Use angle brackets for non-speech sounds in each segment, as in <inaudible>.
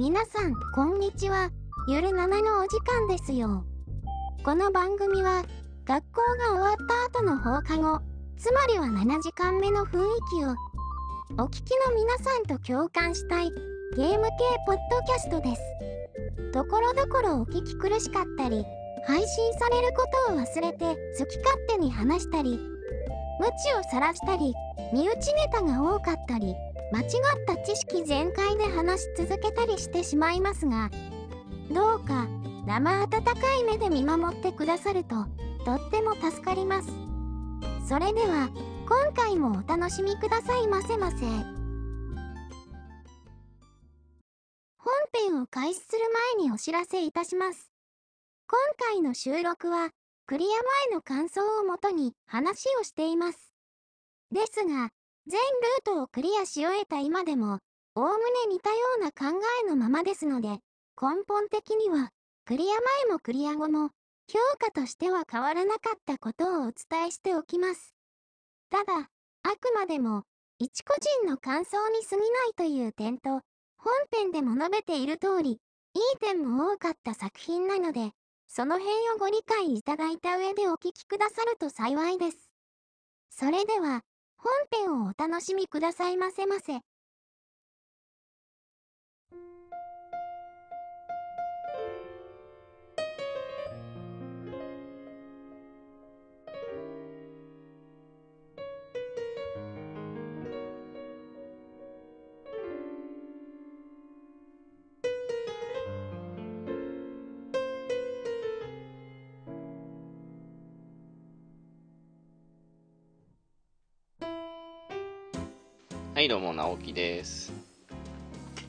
皆さん、こんにちは。ゆる7のお時間ですよ。この番組は、学校が終わった後の放課後、つまりは7時間目の雰囲気を、お聞きの皆さんと共感したい、ゲーム系ポッドキャストです。ところどころお聞き苦しかったり、配信されることを忘れて好き勝手に話したり、無知を晒したり、身内ネタが多かったり、間違った知識全開で話し続けたりしてしまいますが、どうか生温かい目で見守ってくださると、とっても助かります。それでは、今回もお楽しみくださいませませ。本編を開始する前にお知らせいたします。今回の収録は、クリア前の感想をもとに話をしています。ですが、全ルートをクリアし終えた今でも、おおむね似たような考えのままですので、根本的には、クリア前もクリア後も、評価としては変わらなかったことをお伝えしておきます。ただ、あくまでも、一個人の感想に過ぎないという点と、本編でも述べている通り、いい点も多かった作品なので、その辺をご理解いただいた上でお聞きくださると幸いです。それでは、本編をお楽しみくださいませませ。はい、どうも、直樹です。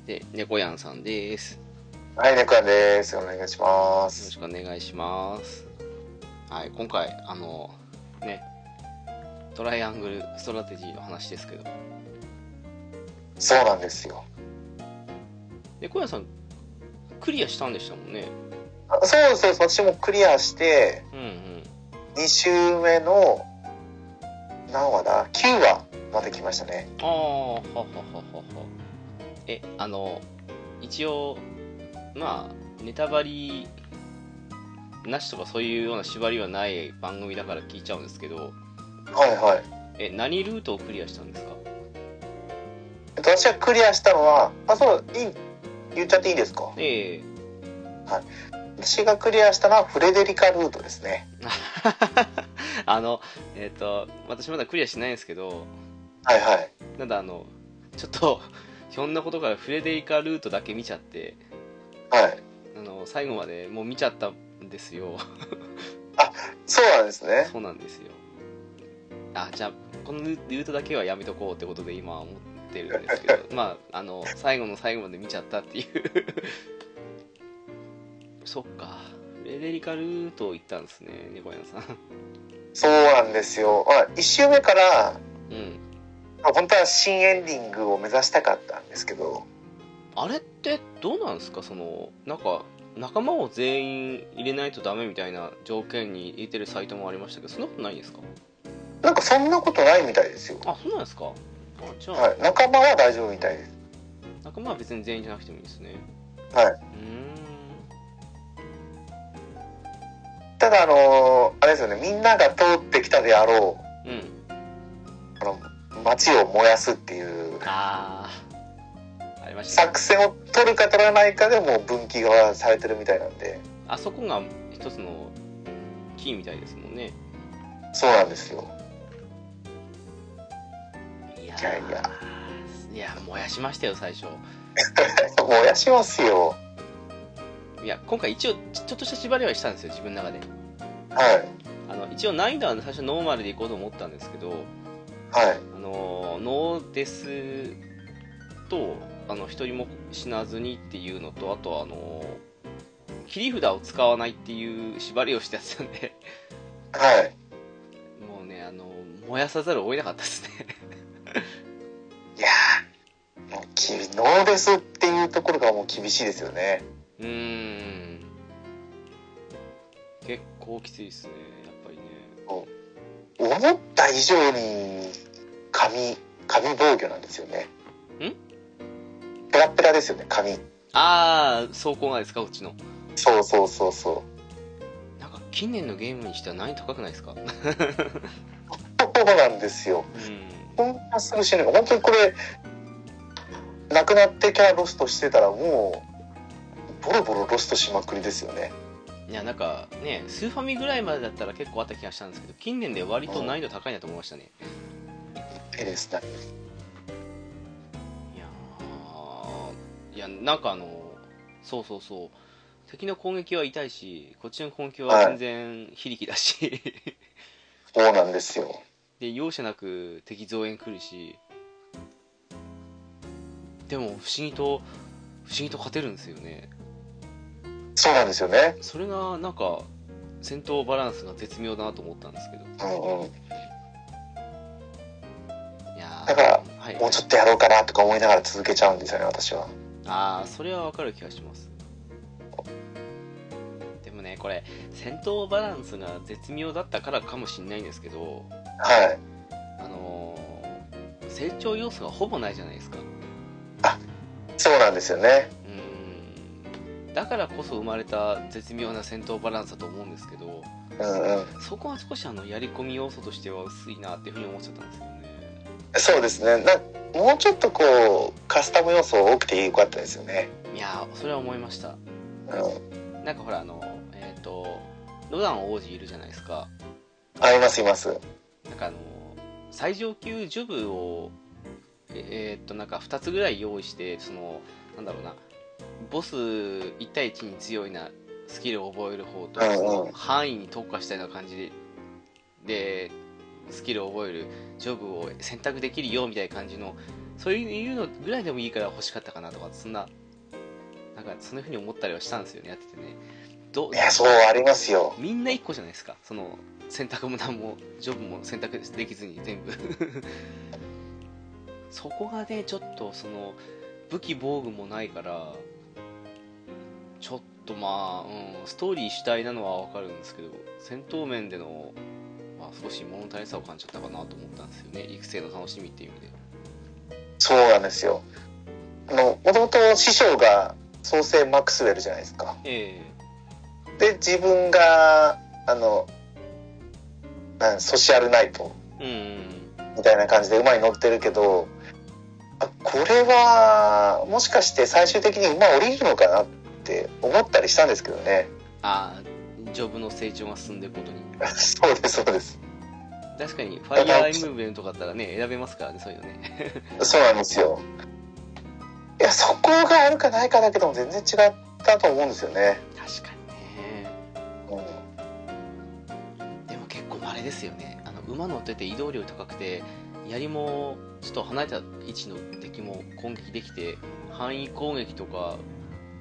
で、猫やんさんです。はい、ネクヤンです。お願いしますよろし。くお願いします。はい、今回、あの、ね、トライアングルストラテジーの話ですけど、そうなんですよ。猫やんさん、クリアしたんでしたもんね。あそうそうそう、私もクリアして、うんうん。2週目の、何話だ ?9 話まで来ましたね。ああ、ははははは。え、あの、一応、まあ、ネタバレなしとかそういうような縛りはない番組だから聞いちゃうんですけど、はいはい。え、何ルートをクリアしたんですか？えっと、私がクリアしたのは、あ、そう、いい、言っちゃっていいですか？ええ私がクリアしたのはフレデリカルートですね。<laughs> あの、えっ、と、私まだクリアしないんですけど、はいはい。ただあの、ちょっと、<laughs> ひょんなことからフレデリカルートだけ見ちゃって、はい。あの、最後までもう見ちゃったんですよ。そうなんですね。そうなんですよ。あ、じゃあ、このルートだけはやめとこうってことで今は思ってるんですけど、<laughs> まあ、あの、最後の最後まで見ちゃったっていう。<laughs> そっか。フレデリカルート行ったんですね、猫屋さん。そうなんですよ。まあ、1週目から、うん。まあ本当は新エンディングを目指したかったんですけど、あれってどうなんですか？そのなんか仲間を全員入れないとダメみたいな条件に入れてるサイトもありましたけどそんなことないんですか？なんかそんなことないみたいですよ。あそうなんですか？あじゃあ、はい。仲間は大丈夫みたいです。仲間は別に全員じゃなくてもいいですね。はい。うーん。ただあのあれですよね。みんなが通ってきたであろう。ん。うあの街を燃やすっていうああありましたね。作戦を取るか取らないかでもう分岐がされてるみたいなんで。あそこが一つのキーみたいですもんね。そうなんですよ。いやいやいや。いや燃やしましたよ最初。<laughs> 燃やしますよ。いや今回一応ちちょっとした縛りはしたんですよ自分の中で。はい。あの一応難易度は最初ノーマルでいこうと思ったんですけどはい。あのノーデスとあの一人も死なずにっていうのとあとあの切り札を使わないっていう縛りをしてやってたんで。はい。もうねあの燃やさざるを得なかったですね。いやーもうきノーデスっていうところがもう厳しいですよね。うーん。結構きついですねやっぱりね思った以上に紙紙防御なんですよねん？ペラペラですよね紙ああ走行がですか？こっちのそうそうそうそなんか近年のゲームにしては難易度高くないですか？う。そうなんですよ。うんこんなすぐ死ぬの本当にこれ、亡くなってキャラロストしてたらもう、ボロボロロストしまくりですよね。いやなんかねスーファミぐらいまでだったら結構あった気がしたんですけど近年で割と難易度高いなと思いましたね。いいですね。いやーいやなんかあのそうそうそう。敵の攻撃は痛いしこっちの攻撃は全然非力だし、<laughs> そうなんですよ。で容赦なく敵増援来るし。でも不思議と不思議と勝てるんですよねそうなんですよね。それがなんか戦闘バランスが絶妙だなと思ったんですけどうんうん。いやーだからはい、もうちょっとやろうかなとか思いながら続けちゃうんですよね、私は。ああそれはわかる気がしますでもねこれ戦闘バランスが絶妙だったからかもしんないんですけどはい。あのー成長要素がほぼないじゃないですかそうなんですよね。だからこそ生まれた絶妙な戦闘バランスだと思うんですけどうんうん。そこは少しあのやり込み要素としては薄いなっていうふうに思っちゃったんですよねそうですね。なもうちょっとこう、カスタム要素多くてよかったですよね。いやーそれは思いましたうん。なんかほらあのえっ、とロダン王子いるじゃないですかあ、いますいます。なんかあの最上級ジョブをええーっとなんか2つぐらい用意してそのなんだろうなボス1対1に強いなスキルを覚える方と、うんうんその範囲に特化したような感じででスキルを覚えるジョブを選択できるよみたいな感じのそういうのぐらいでもいいから欲しかったかなとかそんななんかそんな風に思ったりはしたんですよねやっててね。どいや、そうありますよ。みんな1個じゃないですか。その選択も何もジョブも選択できずに全部。<laughs> そこがねちょっとその武器防具もないからちょっとまあ、うん、ストーリー主体なのは分かるんですけど戦闘面での、まあ、少し物足りさを感じちゃったかなと思ったんですよね。育成の楽しみっていう意味で。そうなんですよ。あの、もともと師匠が創世マクスウェルじゃないですか。えで、自分が、あの、なんソシャルナイト。みたいな感じで馬に乗ってるけど、あこれは、もしかして最終的に馬降りるのかなって思ったりしたんですけどね。ああジョブの成長が進んでいくことに <laughs> そうです、そうです。確かにファイヤーエムブレムとかだったらね選べますからねそういうのね <laughs> そうなんですよ。いや、そこがあるかないかだけども全然違ったと思うんですよね。確かにねうんでも結構稀ですよねあの馬乗ってて移動量高くて槍もちょっと離れた位置の敵も攻撃できて範囲攻撃とか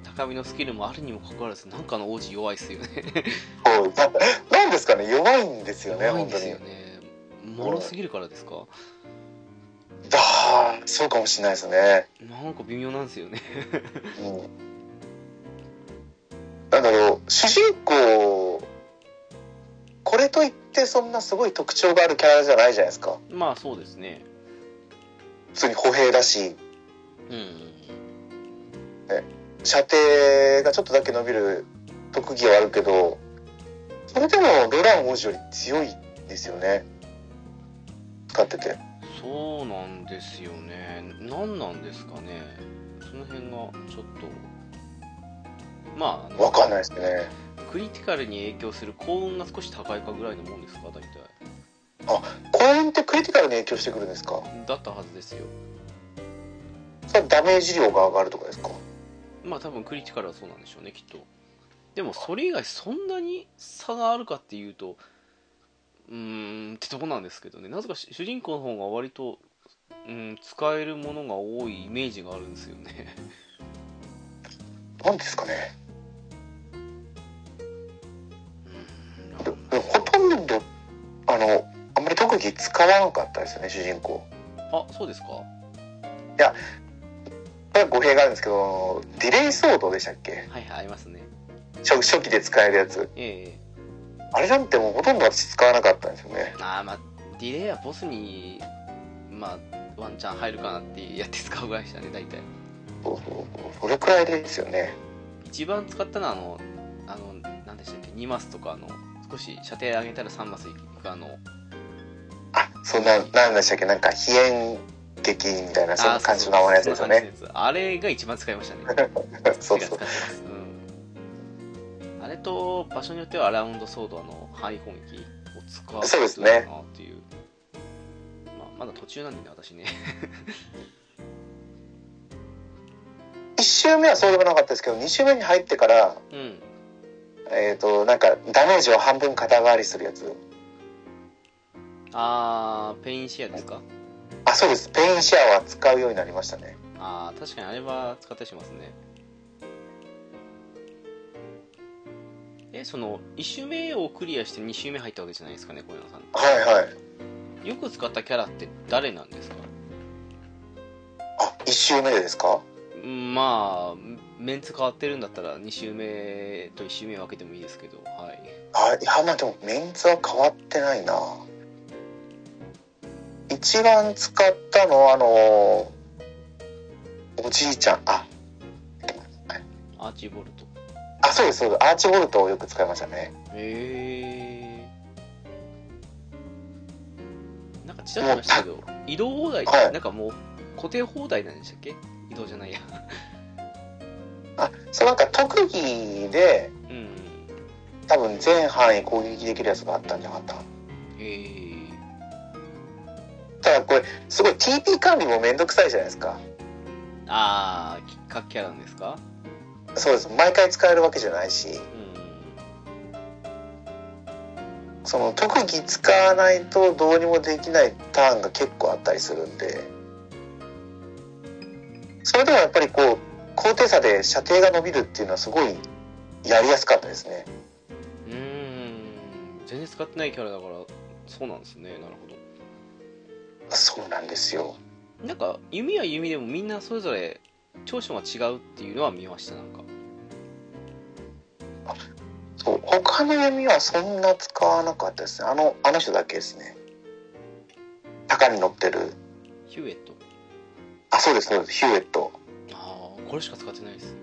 高みのスキルもあるにもかかわらずなんかの王子弱いっすよね。そうななんですかね弱いんですよね弱いんですよね。もろすぎるからですか？ああそうかもしれないですね。なんか微妙なんですよね。うん。なんだろう主人公これといってそんなすごい特徴があるキャラじゃないじゃないですか。まあそうですね。普通に歩兵だし。うん射程がちょっとだけ伸びる特技はあるけどそれでもロラン王子より強いんですよね。使ってて。そうなんですよね。何なんですかね。その辺がちょっと。まあわかんないですね。クリティカルに影響する幸運が少し高いかぐらいのもんですか大体。公園ってクリティカルに影響してくるんですか？だったはずですよ。それはダメージ量が上がるとかですか？まあ多分クリティカルはそうなんでしょうねきっと。でもそれ以外そんなに差があるかっていうとうーんってとこなんですけどね。なぜか主主人公の方が割と、うん、使えるものが多いイメージがあるんですよね。なんですかね。ほとんどあのあんまり特技使わなかったですよね主人公。あそうですか。これは語弊があるんですけどディレイソードでしたっけ？はいはいありますね。初初期で使えるやつ。ええ。あれなんてもうほとんど私使わなかったんですよね。ああまあディレイはボスにまあワンチャン入るかなってやって使うぐらいでしたね大体。そうそうそれくらいですよね。一番使ったのはあのあの何でしたっけ？2マスとかあの少し射程上げたら3マスいくあの。あそんな何でしたっけ？なんか飛燕劇みたいなそんな感じの名前のやつですよね。あれが一番使いましたねそうそうあれと場所によってはアラウンドソードの範囲攻撃を使うそうですねなっていう、まあ、まだ途中なんでね私ね1周目はそうでもなかったですけど2周目に入ってからうんえっ、となんかダメージを半分肩代わりするやつあーペインシェアですかあそうです。ペインシェアは使うようになりましたね。ああ確かにあれは使ったりしますね。えその1周目をクリアして2周目入ったわけじゃないですかね小山さん。はいはい。よく使ったキャラって誰なんですか？あ1周目でですか？うんまあメンツ変わってるんだったら2周目と1周目分けてもいいですけどはい。あいやまあでもメンツは変わってないな一番使ったのはあのおじいちゃん。あ。アーチボルト。あそうですそうです。アーチボルトをよく使いましたね。へえんかちらっとしたけど移動放題って、はい。なんかもう固定放題なんでしたっけ？移動じゃないや。あそうなんか特技でうん。多分全範囲攻撃できるやつがあったんじゃなかったへえただこれすごい TP 管理もめんどくさいじゃないですか。ああ各キャラなんですか？そうです。毎回使えるわけじゃないし。うん。その特技使わないとどうにもできないターンが結構あったりするんで。それでもやっぱりこう高低差で射程が伸びるっていうのはすごいやりやすかったですね。うーん。全然使ってないキャラだからそうなんですね。なるほどそうなんですよ。なんか弓は弓でもみんなそれぞれ長所が違うっていうのは見ましたなんか。そう他の弓はそんな使わなかったですね。あのあの人だけですね。鷹に乗ってる。ヒューエット。あそうですそうです。ヒューエット。ああこれしか使ってないです。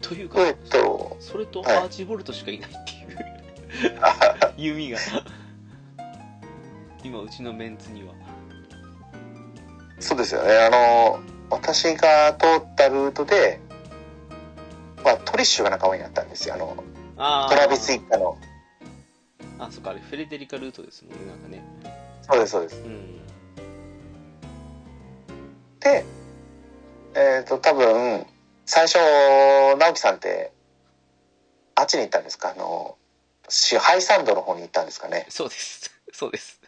というかヒューエット。それとはい。アーチボルトしかいないっていう。<laughs> <laughs> <laughs> 弓が今うちのメンツには。そうですよね。あの私が通ったルートで、まあ、トリッシュが仲間になったんですよ。あのあトラビス一家の。あそっかあれフェレデリカルートですもんねなんかね。そうですそうです。うん。でえっ、と多分最初直樹さんってあっちに行ったんですか？あのしハイサンドの方に行ったんですかね？そうです。そうです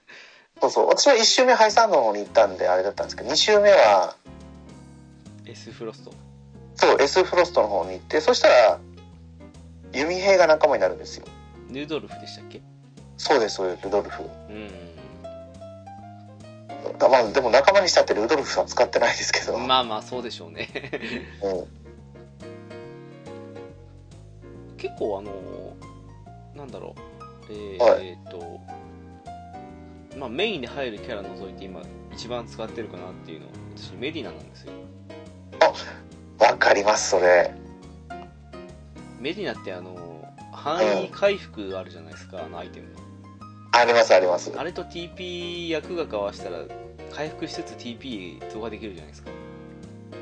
そうそう。私は1周目ハイサンドの方に行ったんであれだったんですけど2周目は S フロスト。そう S フロストの方に行ってそしたら弓兵が仲間になるんですよ。ヌードルフでしたっけ？そうですそうですルドルフ。うん。まあでも仲間にしたってルドルフは使ってないですけど、まあまあそうでしょうね。うん。結構あのなんだろう。えーはい。えーっとまあメインで入るキャラ除いて今一番使ってるかなっていうのは私メディナなんですよ。わかりますそれ。メディナってあの範囲回復あるじゃないですか、あのアイテム。のありますあります。あれと TP 役が交わしたら回復しつつ TP 増加できるじゃないですか。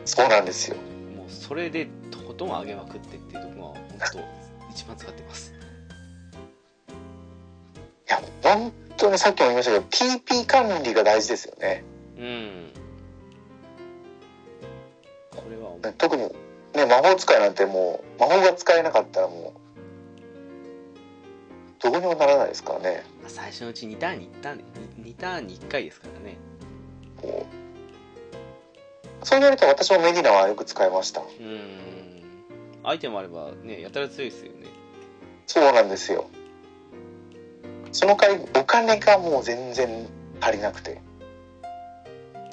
そうなんですよ。もうそれでとことん上げまくってっていうところは本当一番使ってます。いや本当にさっきも言いましたけど TP 管理が大事ですよね。うん。これは特にね魔法使いなんてもう魔法が使えなかったらもうどうにもならないですからね。まあ最初のうち2ターンに1ターン2ターンに1回ですからね。そう言われると私もメディナはよく使いました。うん。アイテムあればねやたら強いですよね。そうなんですよその代わりお金がもう全然足りなくて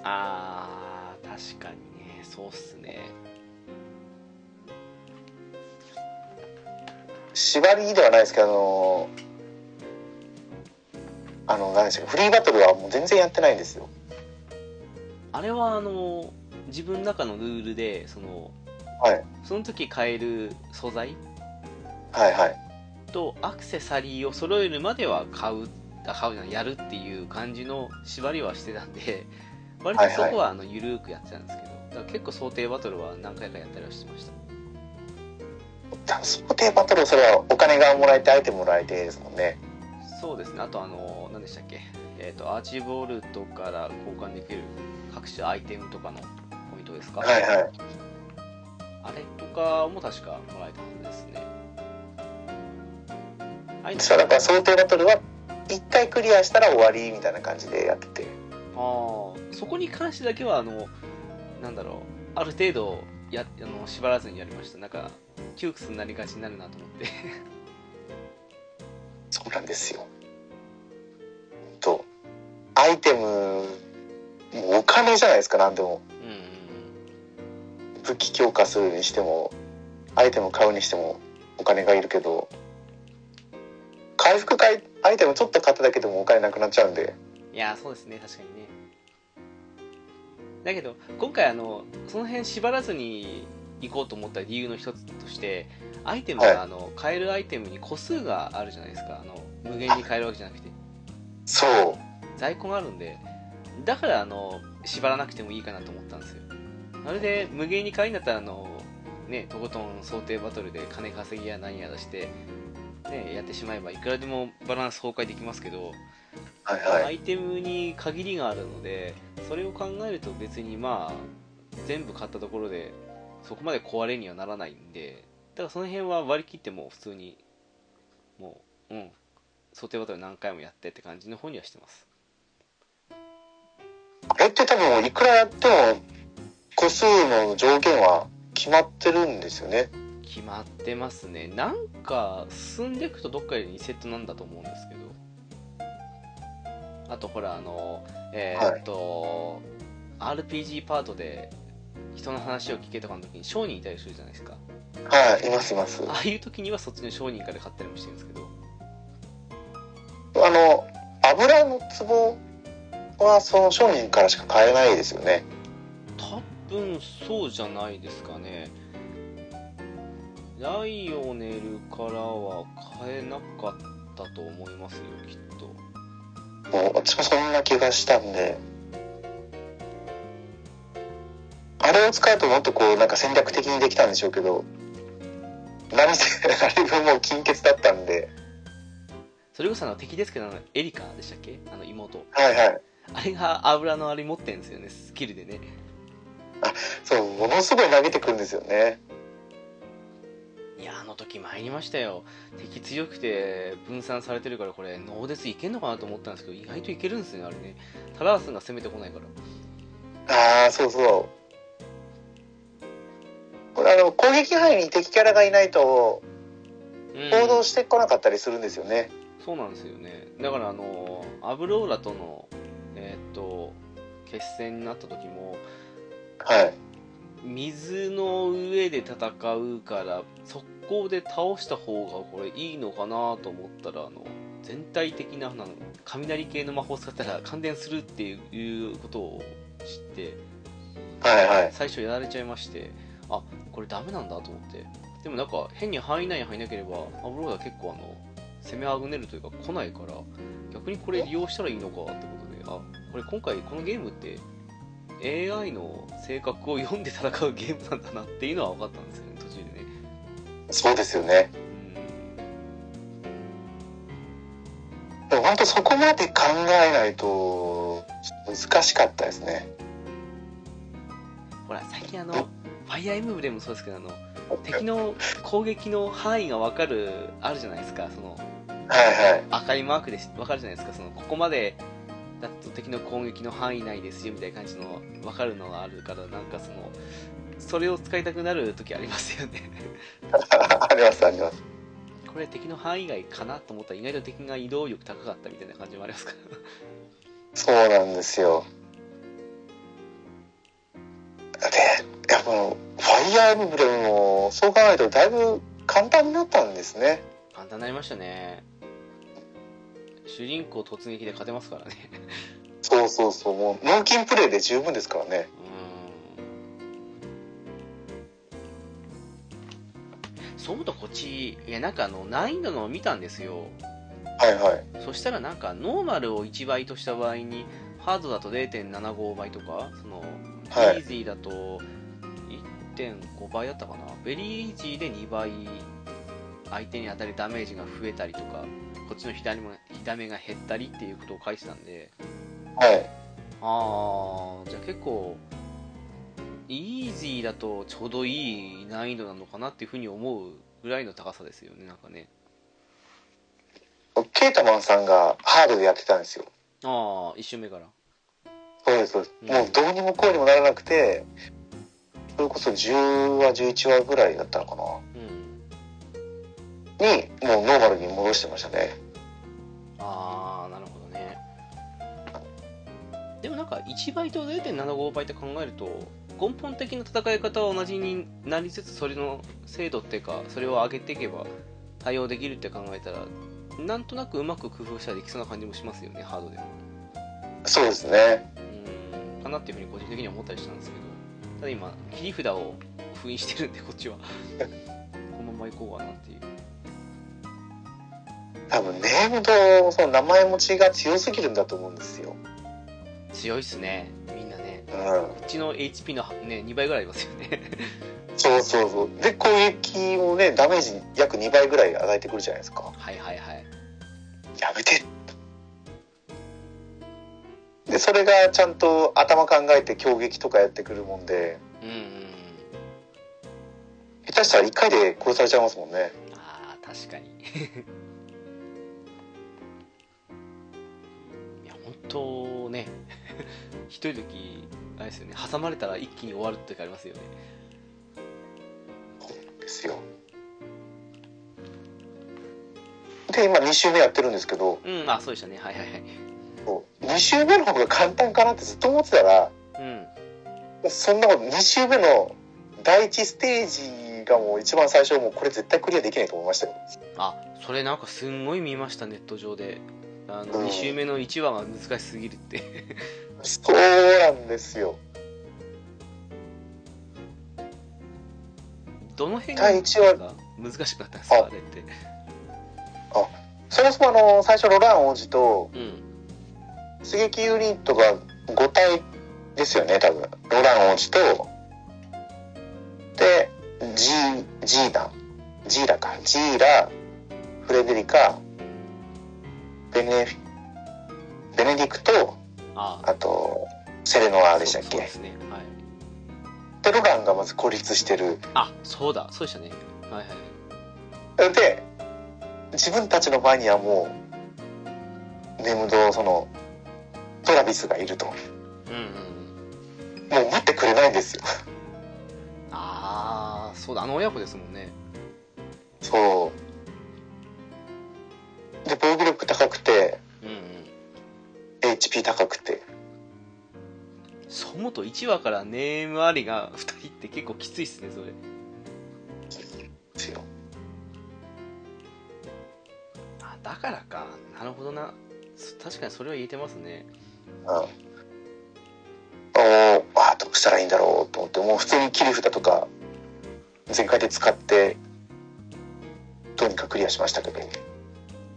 あー確かにねそうっすね縛りではないですけどあのあの何でしたっけフリーバトルはもう全然やってないんですよあれはあの自分の中のルールでそのはい。その時買える素材はいはい。とアクセサリーを揃えるまでは買うあ買うじゃないやるっていう感じの縛りはしてたんで <laughs> 割とそこはあの緩くやってたんですけど、だから結構想定バトルは何回かやったりはしてました。想定バトル、それはお金がもらえて、アイテムもらえてですもんね。そうですね。あとあの何でしたっけ？えっ、とアーチボルトから交換できる各種アイテムとかのポイントですか？はいはい。あれとかも確かもらえたはずですねそうだから想定バトルは、一回クリアしたら終わりみたいな感じでやってて。あーそこに関してだけはあのなんだろうある程度やあの縛らずにやりましたなんか窮屈になりがちになるなと思ってそうなんですよ。と、アイテム、もうお金じゃないですか、なんでも。うんうん武器強化するにしても、アイテム買うにしてもお金がいるけど、回復会アイテムちょっと買っただけでもお金なくなっちゃうんで。いやーそうですね確かにねだけど今回あのその辺縛らずに行こうと思った理由の一つとしてアイテムが、はいあの買えるアイテムに個数があるじゃないですかあの無限に買えるわけじゃなくてそう。在庫があるんでだからあの縛らなくてもいいかなと思ったんですよあれで無限に買いんだったらあのねとことん想定バトルで金稼ぎや何やらしてねやってしまえばいくらでもバランス崩壊できますけどはいはい。アイテムに限りがあるのでそれを考えると別にまあ全部買ったところでそこまで壊れにはならないんでだからその辺は割り切っても普通にもううん想定バトル何回もやってって感じの方にはしてますあれって多分いくらやっても個数の上限は決まってるんですよね。決まってますね。なんか進んでいくとどっかで2セットなんだと思うんですけど。あとほらあのえーっと、RPG パートで人の話を聞けとかの時に商人いたりするじゃないですか。はい、いますいます。ああいう時にはそっちの商人から買ったりもしてるんですけど。あの、油の壺はその商人からしか買えないですよね。多分そうじゃないですかねライオネルからは買えなかったと思いますよきっともう私もそんな気がしたんで。あれを使うともっとこうなんか戦略的にできたんでしょうけど、何せあれがもう金欠だったんで、それこそあの敵ですけどあのエリカでしたっけ？あの妹はいはい。あれが油のあれ持ってんですよねスキルでねそう、ものすごい投げてくるんですよね。いやあの時参りましたよ敵強くて分散されてるからこれノーデスいけんのかなと思ったんですけど意外といけるんですねあれねタラースが攻めてこないからああ、そうそう。これあの、攻撃範囲に敵キャラがいないと、うん行動してこなかったりするんですよね。そうなんですよねだからあのアブローラとのえーっと決戦になった時もはい。水の上で戦うから速攻で倒した方がこれいいのかなと思ったらあの全体的なな雷系の魔法を使ったら感電するっていうことを知ってはいはい。最初やられちゃいましてあこれダメなんだと思ってでもなんか変に範囲内に入んなければアブローダ結構あの攻めあぐねるというか来ないから逆にこれ利用したらいいのかってことであこれ今回このゲームって AI の性格を読んで戦うゲームなんだなっていうのは分かったんですよね途中でねそうですよね。うんでも本当そこまで考えないと難しかったですね。ほら最近あのファイアーエムブレムもそうですけどあの敵の攻撃の範囲が分かるあるじゃないですかそのはいはい。赤いマークで分かるじゃないですかそのここまでだと敵の攻撃の範囲内ですよみたいな感じの分かるのがあるからなんかそのそれを使いたくなる時ありますよねありますあります。これ敵の範囲外かなと思ったら意外と敵が移動力高かったみたいな感じもありますからそうなんですよ。で、やっぱファイアーエムブレムもそう考えるとだいぶ簡単になったんですね。簡単になりましたね主人公突撃で勝てますからね。そうそうそう、もう、脳筋プレイで十分ですからね。うん。そう思うとこっちいやなんかあの難易度のを見たんですよ。はいはい。そしたらなんかノーマルを1倍とした場合にハードだと0.75倍とかそのはい。イージーだと1.5倍だったかな？ベリーイージーで2倍相手に当たるダメージが増えたりとかこっちの左も左目が減ったりっていうことを書いてたんではい。ああじゃあ結構イージーだとちょうどいい難易度なのかなっていうふうに思うぐらいの高さですよねなんかねケータマンさんがハードでやってたんですよ。ああ一瞬目からそうです、そうです。うんもうどうにもこうにもならなくて、それこそ10話、11話ぐらいだったのかな。うんに、もうノーマルに戻してましたね。ああなるほどね。でもなんか1倍と0.75倍って考えると根本的な戦い方は同じになりつつそれの精度っていうかそれを上げていけば対応できるって考えたらなんとなくうまく工夫したらできそうな感じもしますよねハードでも。そうですね。うーん。かなっていうふうに個人的には思ったりしたんですけど。ただ今切り札を封印してるんでこっちは。<laughs> このまま行こうかなっていう多分ネームとその名前持ちが強すぎるんだと思うんですよ。強いっすねみんなねうん。こっちの HP の、ね、2倍ぐらいありますよねそうそうそう。で、攻撃もね、ダメージ約2倍ぐらい与えてくるじゃないですか。はいはいはいやめてで、それがちゃんと頭考えて攻撃とかやってくるもんで、うんうん下手したら1回で殺されちゃいますもんね。ああ確かに当ねひどい時あれですよね挟まれたら一気に終わるって時ありますよね。ですよ。で、今2周目やってるんですけど、うんあそうでしたね。はいはいはい。2周目の方が簡単かなってずっと思ってたら、うん。そんなこと2周目の第1ステージがもう一番最初もうこれ絶対クリアできないと思いましたよ。あそれなんかすんごい見ましたネット上であのうん。2周目の1話が難しすぎるって。そうなんですよ。<laughs> どの辺が第1話、難しくなったんですかああれって。そもそもあの、最初ロラン王子とうん。出撃ユニットが5体ですよね、多分。ロラン王子と、で、ジー、ジーダン、ジーラか、ジーラ、フレデリカ、ベネベネディクト、ああ。と、セレノアでしたっけ？そうですね。はい。で、ロランがまず孤立してる。あそうだ。そうでしたね。はいはい。で、自分たちの前にはもう、ネムド、その、トラビスがいると。もうんうんうん。う待ってくれないんですよ。ああそうだ。あの親子ですもんね。そう。HP 高くて。そもと1話からネームありが2人って結構きついっすねそれですよ。あだからかなるほどなそ確かにそれは言えてますねうん。おーあーどうしたらいいんだろうと思って、もう普通に切り札とか、全開で使って、どうにかクリアしましたけど。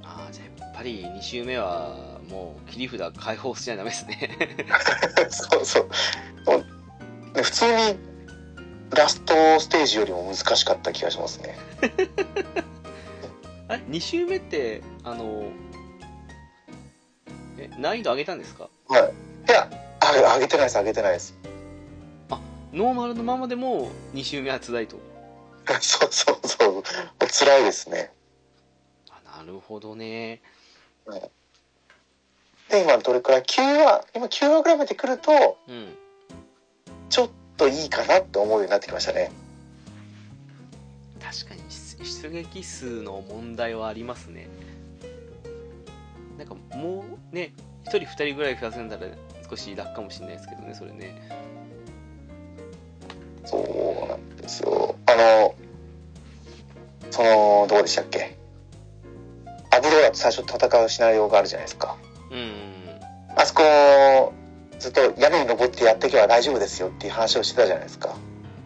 ああじゃあやっぱり2周目はもう切り札解放しちゃダメですね <laughs> そうそう。普通に、ラストステージよりも難しかった気がしますね。<laughs> あれ？2周目ってあのえ難易度上げたんですか？はい。いや、あ上げてないです、上げてないです。ノーマルのままでも2周目は辛いと <laughs> そうそうそう。辛いですね。あなるほどねで、今どれくらい ?9 話、今9話ぐらいまで来ると、うんちょっといいかなって思うようになってきましたね。確かに出撃数の問題はありますねなんかもうね1人2人ぐらい増やせんだら少し楽かもしれないですけどねそれねそうなんですよ。あの、その、どうでしたっけ？アブローラと最初戦うシナリオがあるじゃないですか。あそこ、ずっと屋根に登ってやっていけば大丈夫ですよっていう話をしてたじゃないですか。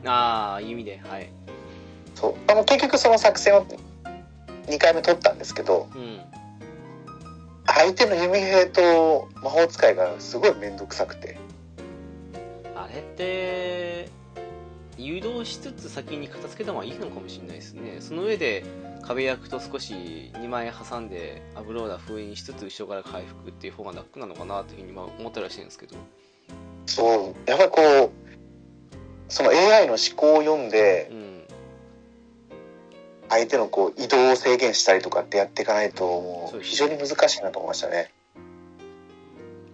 ああ、意味で、はい。そう。あの、結局その作戦を2回目取ったんですけど、うん。相手の弓兵と魔法使いがすごい面倒くさくて。あれって、誘導しつつ先に片付けた方がいいのかもしれないですね。その上で、壁役と少し2枚挟んで、アブローダー封印しつつ後ろから回復っていう方が楽なのかなっていうふうに今思ったりはしてるんですけど。そう。やっぱりこう、その AI の思考を読んでう、ん。相手のこう移動を制限したりとかってやっていかないと、非常に難しいなと思いましたね。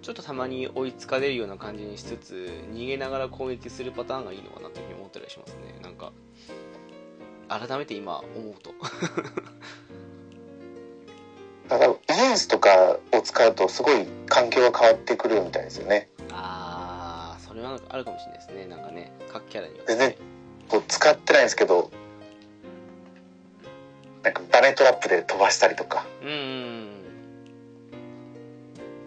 ちょっとたまに追いつかれるような感じにしつつ、逃げながら攻撃するパターンがいいのかなっていうふうに思ったりはしますね。なんか、改めて今思うと。<laughs> だから、イエンスとかを使うとすごい環境が変わってくるみたいですよね。あー、それはあるかもしれないですね。なんかね、各キャラによって全然こう使ってないんですけど、なんかバネトラップで飛ばしたりとか、うんうん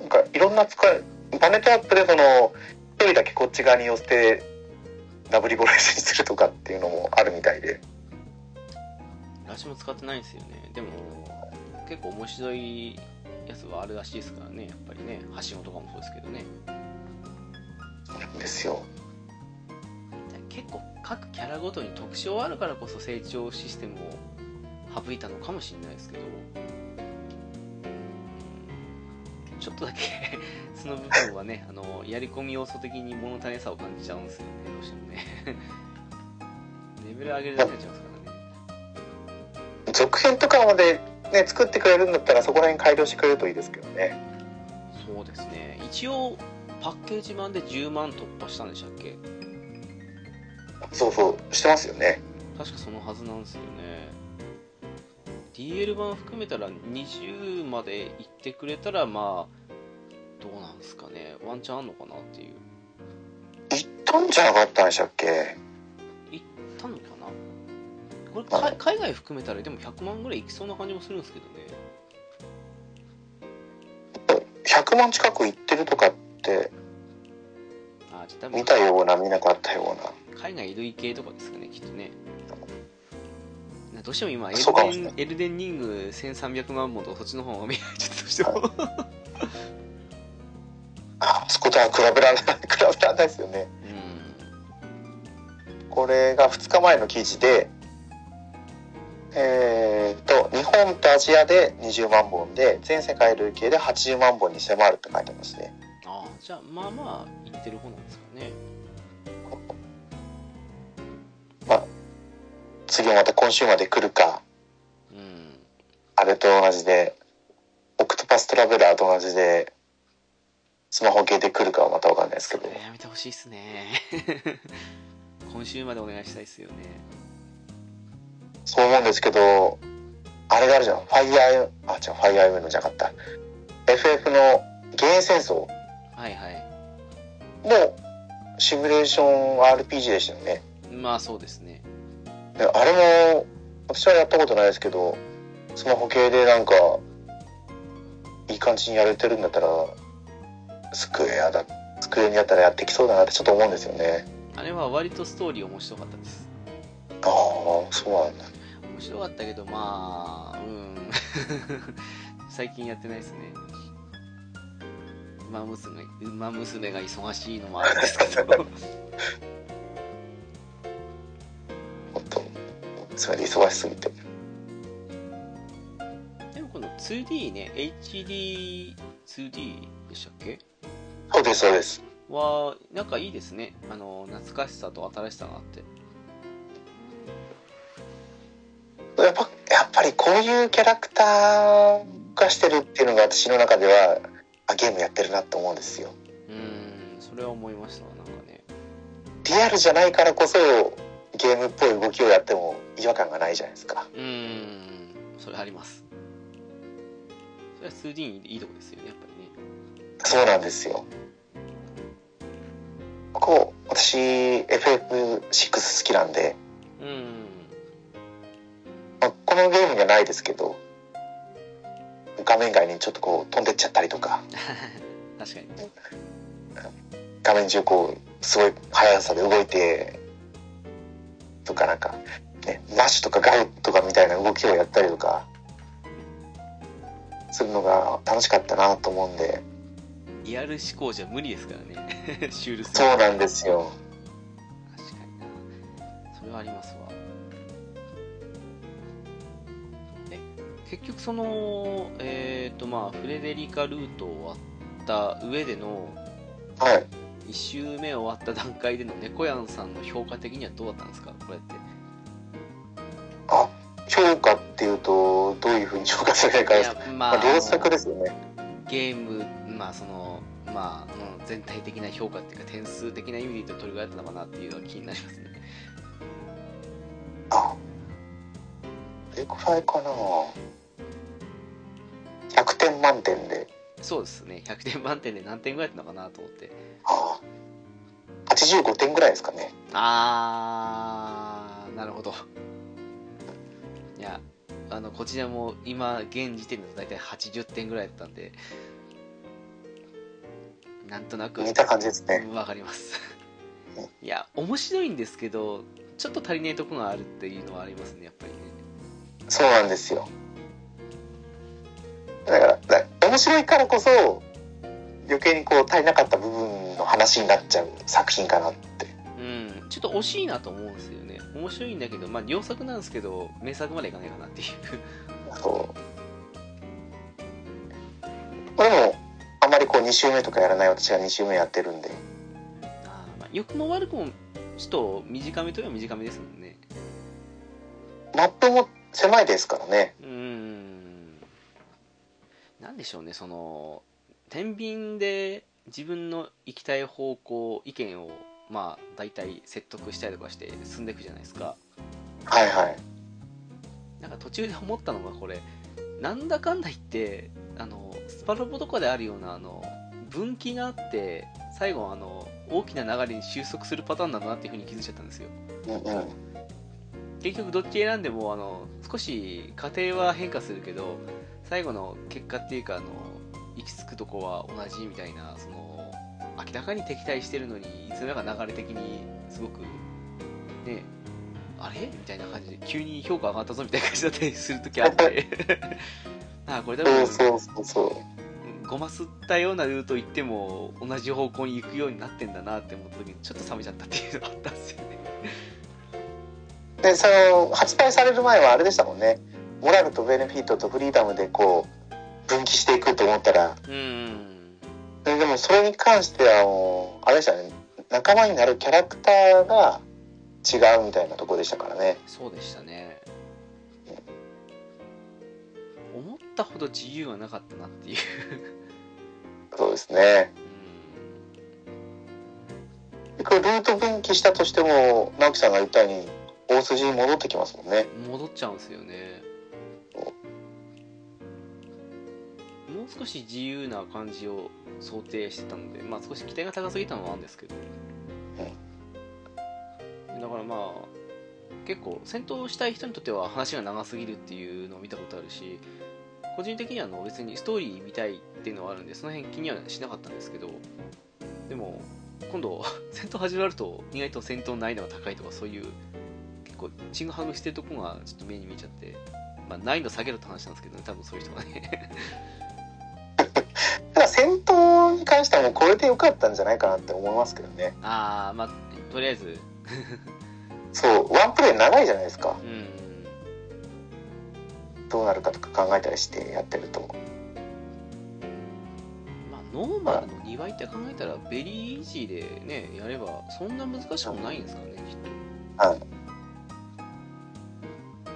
なんかいろんな使い、バネトラップでその、一人だけこっち側に寄せて、ダブリボレーシにするとかっていうのもあるみたいで。うん。私も使ってないんですよね。でも、結構面白いやつはあるらしいですからね。やっぱりね、橋本とかもそうですけどね。ですよ。結構各キャラごとに特徴あるからこそ成長システムを省いたのかもしれないですけどちょっとだけ <laughs> その部分はねあのやり込み要素的に物足りなさを感じちゃうんですよねどうしてもねレベル上げるだけになっちゃいますからね続編とかまでね、作ってくれるんだったらそこら辺改良してくれるといいですけどね。そうですね。一応パッケージ版で10万突破したんでしたっけ？そうそう、してますよね。確かそのはずなんですよね。DL 版含めたら20までいってくれたらまあどうなんですかね。ワンチャンあんのかなっていう。行ったんじゃなかったんでしたっけ？いったのかな？これか海外含めたらでも100万ぐらいいきそうな感じもするんですけどね。100万近く行ってるとかってあ多分見たような見なかったような。海外類系とかですかねきっとね。などうしても今エルデンエルデンリング1300万本とかそっちの方が見られちゃってどうしても。あそことは比べられない <laughs> 比べられないですよね。うん。これが2日前の記事でえー、と日本とアジアで20万本で全世界累計で80万本に迫るって書いてますね。ああじゃあまあまあいってる方なんですかね。まあ次また今週まで来るか。うん。あれと同じでオクトパストラベラーと同じでスマホ系で来るかはまた分かんないですけど。やめてほしいっすね。<laughs> 今週までお願いしたいっすよねそう思うんですけどあれがあるじゃん。ファイアーあ違うファイアーエムのじゃなかった。FF の幻影戦争はいはい。もシミュレーション RPG でしたよね。まあそうですね。であれも私はやったことないですけどスマホ系でなんかいい感じにやれてるんだったらスクエアだスクエアにやったらやってきそうだなってちょっと思うんですよね。あれは割とストーリー面白かったです。ああそうなんだ面白かったけどまあうん。<laughs> 最近やってないですね。馬娘馬娘が忙しいのもあるんですけど。ほんとそれで忙しすぎて。でもこの 2D ね。HD2D でしたっけ？そうですそうです。はなんかいいですね。あの懐かしさと新しさがあってやっぱやっぱりこういうキャラクターがしてるっていうのが私の中ではあゲームやってるなと思うんですよ。うんそれは思いましたわなんかね。リアルじゃないからこそゲームっぽい動きをやっても違和感がないじゃないですか。うんそれあります。それは 2D にいいとこですよねやっぱりね。そうなんですよ。こう私 FF6 好きなんで、うんまあこのゲームにはないですけど画面外にちょっとこう飛んでっちゃったりとか。<laughs> 確かに。画面中こう、すごい速さで動いて、とかなんか、ね、マッシュとかガウとかみたいな動きをやったりとか、するのが楽しかったなと思うんで、リアル思考じゃ無理ですからね。<laughs> シュールそうなんですよ。確かにな。それはありますわ結局そのえっ、とまあフレデリカルートを割った上でのはい。1周目終わった段階での猫やんさんの評価的にはどうだったんですか？こうやってあ、評価っていうと、どういうふうに評価すればいいかですか？いやままあ、あ良作ですよね。ゲームまあそのまあ、うん、全体的な評価っていうか点数的な意味で言うとどれぐらいだったのかなっていうのが気になりますねれくらいかな。100点満点で、そうですね。100点満点で何点ぐらいだったのかなと思って。あ85点ぐらいですかね。あーなるほど。いやあのこちらも今現時点だと大体80点ぐらいだったんでなんとなく似た感じですね。わかります。いや面白いんですけどちょっと足りないところがあるっていうのはありますねやっぱりねそうなんですよ。だから、だ面白いからこそ、余計にこう足りなかった部分の話になっちゃう作品かなって。うんちょっと惜しいなと思うんですよね面白いんだけどまあ良作なんですけど名作までいかないかなっていうそう。まあでも、あまりこう2周目とかやらない私が2周目やってるんで。あーまあ良くも悪くもちょっと短めといえば短めですもんねマップも狭いですからね。うーんなんでしょうねその天秤で自分の行きたい方向意見をまあ大体説得したりとかして進んでいくじゃないですかはいはい。なんか途中で思ったのがこれなんだかんだ言ってあのスパロボとかであるようなあの分岐があって最後あの大きな流れに収束するパターンなんだなっていうふうに気づいちゃったんですようんうん。結局どっち選んでもあの少し過程は変化するけど最後の結果っていうかあの行き着くとこは同じみたいなその明らかに敵対してるのにいつの間にか流れ的にすごくねあれ？みたいな感じで急に評価上がったぞみたいな感じだったりする時あって。<laughs> あこれ多分そうそうそう。ごますったようなルート行っても同じ方向に行くようになってんだなって思った時にちょっと冷めちゃったっていうのがあったんですよねで、その、発売される前はあれでしたもんね。モラルとベネフィットとフリーダムでこう、分岐していくと思ったら、うーんででもそれに関してはもう、あれでしたね。仲間になるキャラクターが違うみたいなところでしたからね。そうでしたね思ったほど自由はなかったなっていうそうですね。これルート分岐したとしても、直樹さんが言ったように、大筋に戻ってきますもんね。ん戻っちゃうんですよね。もう少し自由な感じを想定してたのでまあ少し期待が高すぎたのはあるんですけど。だからまあ結構戦闘したい人にとっては話が長すぎるっていうのを見たことあるし個人的にはあの別にストーリー見たいっていうのはあるんでその辺気にはしなかったんですけどでも今度戦闘始まると意外と戦闘難易度が高いとかそういう結構チングハグしてるとこがちょっと目に見えちゃって、まあ、難易度下げろって話なんですけどね多分そういう人がね <laughs> ただ戦闘に関してはもうこれで良かったんじゃないかなって思いますけどね。ああまあとりあえずそう、ワンプレイ長いじゃないですか。うんどうなるかとか考えたりしてやってると。まあノーマルの2倍って考えたらベリーイージーでねやればそんな難しくもないんですかねきっと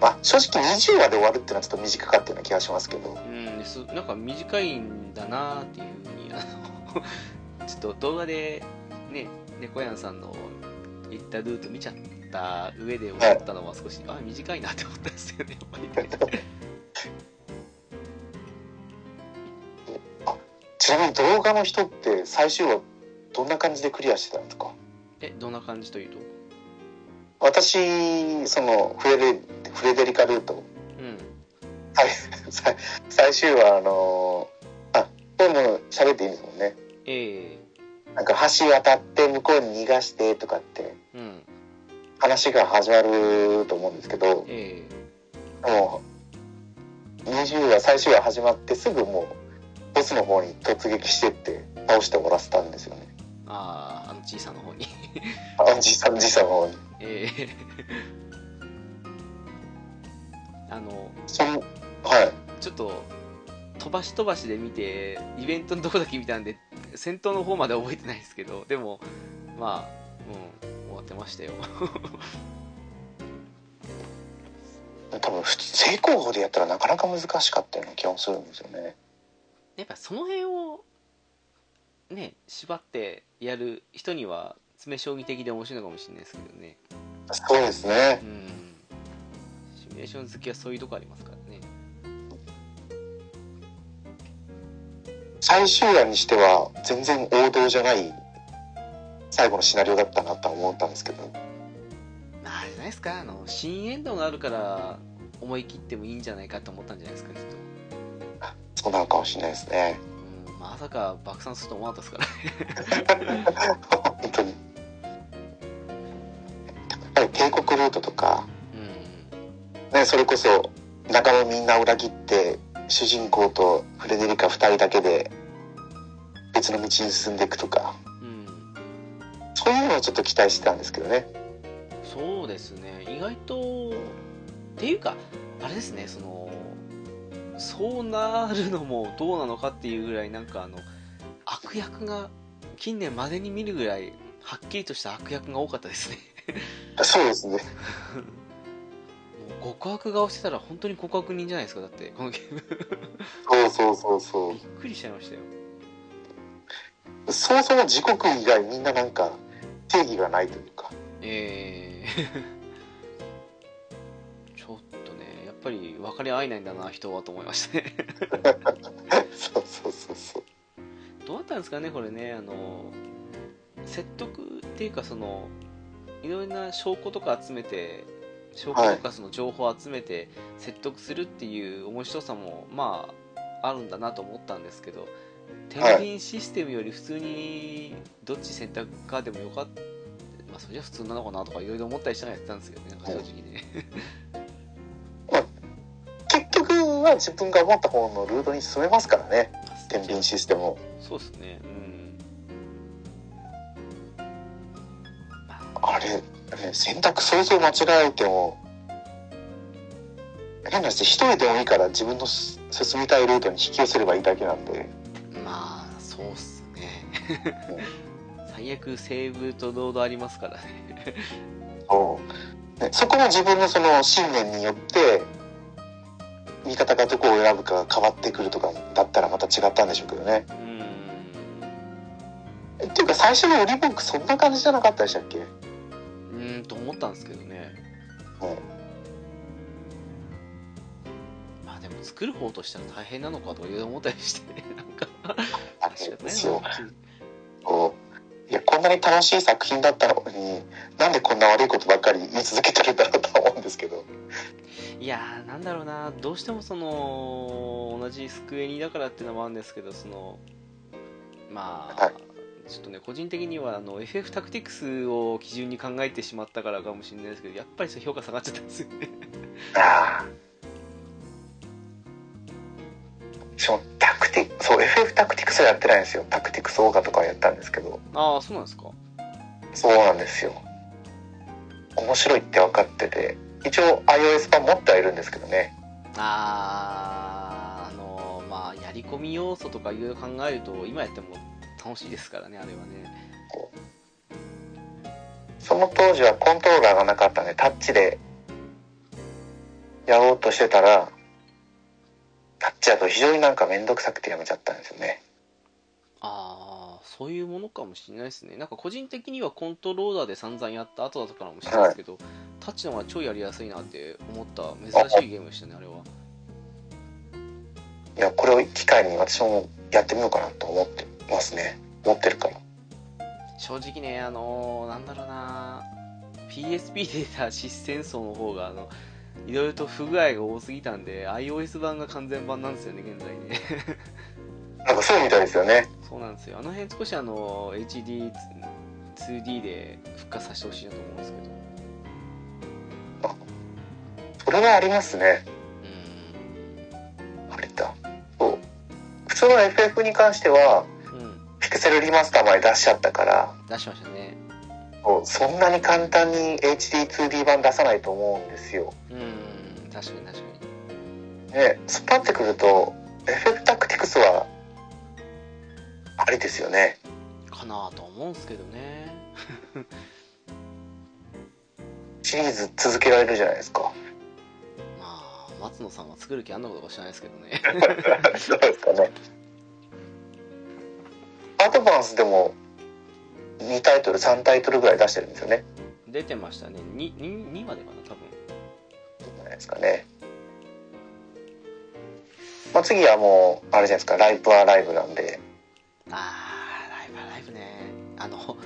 まあ、正直20話で終わるっていうのはちょっと短かったような気がしますけど。うんです。なんか短いんだなっていうふうにあの <laughs> ちょっと動画でね猫やんさんの行ったルート見ちゃった上で思ったのは少し、あ <laughs> 短いなって思ったんですよねやっぱり。ちなみに動画の人って最終話どんな感じでクリアしてたんですか？えどんな感じというと？私、そのフレデ、フレデリカルート、うん。はい、最最終話、あのあ、これもう喋っていいんですもんね。ええ。なんか橋渡って向こうに逃がしてとかってうん。話が始まると思うんですけど、えもう、20話、最終話始まってすぐもう、ボスの方に突撃してって倒して終わらせたんですよね。えあああの小さな方に。あのじいさん、じいさんの方に。ええあのそんはい。ちょっと飛ばし飛ばしで見てイベントのとこだけ見たんで戦闘の方までは覚えてないですけどでもまあうん終わってましたよ <laughs> 多分、普通正攻法でやったらなかなか難しかったような気がするんですよね。やっぱその辺をね縛ってやる人には詰将棋的で面白いのかもしれないですけどねそうですねう。んシミュレーション好きはそういうとこありますからね最終話にしては全然王道じゃない最後のシナリオだったなとは思ったんですけど。あれじゃないですかあの新エンドがあるから思い切ってもいいんじゃないかと思ったんじゃないですかきっとそうなのかもしれないですね。うんまさか爆散すると思わなかったですからね <laughs> 本当に。ぱり帝国ルートとか、うん。ね、それこそ仲間みんな裏切って主人公とフレデリカ2人だけで別の道に進んでいくとか。うん。そういうのをちょっと期待してたんですけどね。そうですね。意外とっていうかあれですねそのそうなるのもどうなのかっていうぐらいなんかあの悪役が近年までに見るぐらいはっきりとした悪役が多かったですねそうですね。<laughs> もう極悪顔してたら本当に極悪人じゃないですかだってこのゲームそうそう。そうそびっくりしちゃいましたよ。うそもそも自国以外みんななんか定義がないというか。えー。<laughs> ちょっとねやっぱり分かり合えないんだな人はと思いましたね <laughs> そうそうそうそう。どうだったんですかねこれねあの説得っていうかそのいろいろな証拠とか集めて証拠とかその情報を集めて説得するっていう面白さもまああるんだなと思ったんですけど天秤システムより普通にどっち選択かでもよかった。まあそれじゃ普通なのかなとかいろいろ思ったりしながらやってたんですけどねなんか正直ね。<laughs> 結局は自分が思った方のルートに進めますからね。天秤システムを。そうですねあれ、ね、選択想像間違えても変な話一人でもいいから自分のす進みたいルートに引き寄せればいいだけなんで。まあそうっすね。最悪セーブとロードありますからね。そう。ねそこも自分のその信念によって味方がどこを選ぶかが変わってくるとかだったらまた違ったんでしょうけどね。うん。っていうか最初の売り文句そんな感じじゃなかったでしたっけ？んと思ったんですけどね。うんまあでも作る方としたら大変なのかとかいろいろ思ったりしてねなんか。あれ仕方ないですよ。う。いやこんなに楽しい作品だったのになんでこんな悪いことばっかり言い続けてるんだろうとは思うんですけど。いやーなんだろうな。どうしてもその同じスクエニだからっていうのもあるんですけどそのまあ、はいちょっとね個人的にはあの FF タクティクスを基準に考えてしまったからかもしれないですけどやっぱり評価下がっちゃったんですよね。ああそのタクティそう FF タクティクスはやってないんですよ。タクティクスオーガとかはやったんですけど。ああそうなんですか。そうなんですよ。面白いって分かってて一応 iOS 版持ってはいるんですけどね。あーあのまあやり込み要素とかいろいろ考えると今やっても楽しいですからねあれはね。その当時はコントローラーがなかったんでタッチでやろうとしてたらタッチだと非常になんか面倒くさくてやめちゃったんですよね。ああそういうものかもしれないですね。なんか個人的にはコントローラーで散々やった後だったかもしれないですけど、タッチの方が超やりやすいなって思った珍しいゲームでしたねあれは。いやこれを機会に私もやってみようかなと思ってますね。持ってるから正直ねあのーなんだろうな。PSP で出たシス戦争の方があのいろいろと不具合が多すぎたんで iOS 版が完全版なんですよね現在ね。なんかそうみたいですよね。そうなんですよ。あの辺少しあの HD2D で復活させてほしいなと思うんですけど。それはありますね。うあれだ。そう。普通の FF に関しては、ピクセルリマスターまで出しちゃったから、出しましたねそうそんなに簡単に HD2D 版出さないと思うんですよ。うん確かに確かにね、突っ張ってくると、FF タクティクスは、ありですよね。かなと思うんですけどね <laughs> シリーズ続けられるじゃないですか。まあ松野さんは作る気あんのことか知らないですけどね <laughs> そうですかね。アドバンスでも2タイトル3タイトルぐらい出してるんですよね。出てましたね。2, 2, 2までかな多分。じゃないですかね。まあ、次はもうあれじゃないですか。ライブはライブなんで。あーライブはライブね。あの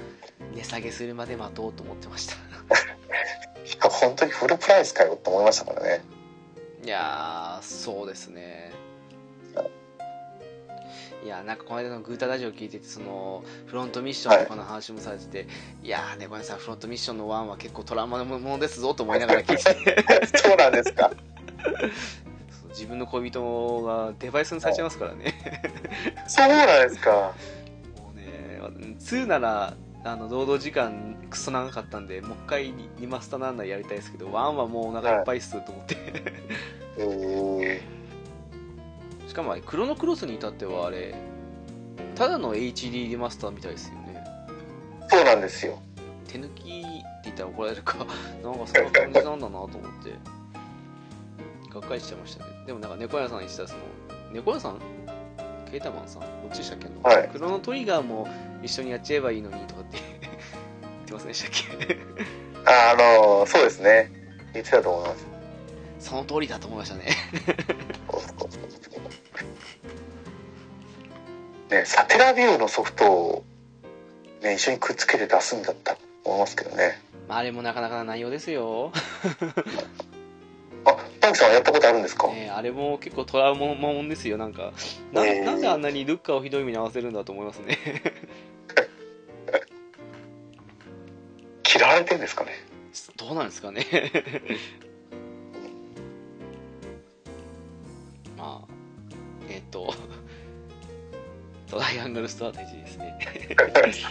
値下げするまで待とうと思ってました。<laughs> いや本当にフルプライスかよと思いましたからね。いやーそうですねいやなんかこの間のグータラジオ聞いててそのフロントミッションとかの話もされてて、い、やーねごめんなさいフロントミッションの1は結構トラウマのものですぞと思いながら聞いてて <laughs> そうなんですか。自分の恋人がデバイスにされちゃいますからね。そうなんですか。もうね2ならあの労働時間クソ長かったんでもう一回リリマスターなんならやりたいですけど1はもうお腹いっぱいっすと思って、うー。んしかもあれクロノクロスに至ってはあれただの HD リマスターみたいですよね。そうなんですよ。手抜きって言ったら怒られるか。<laughs> なんかそんな感じなんだなと思って。がっかりしちゃいましたね。でもなんか猫屋さん言ってたその猫屋さん？ケータマンさん？どっちでしたっけ、はい。クロノトリガーも一緒にやっちゃえばいいのにとかって。<laughs> 言ってませんでしたっけ？ああのそうですね。言ってたと思います。その通りだと思いましたねねサテラビューのソフトを、ね、一緒にくっつけて出すんだったらと思いますけどね。まああれもなかなかな内容ですよ、<laughs> あパンクさんはやったことあるんですか、ね、あれも結構トラウマもんですよ。なんかなえー。なんであんなにルッカーをひどい目に合わせるんだと思いますね。<laughs> 嫌われてんですかね？どうなんですかね。<laughs> まあえっ、とトライアングルストラテジーですね。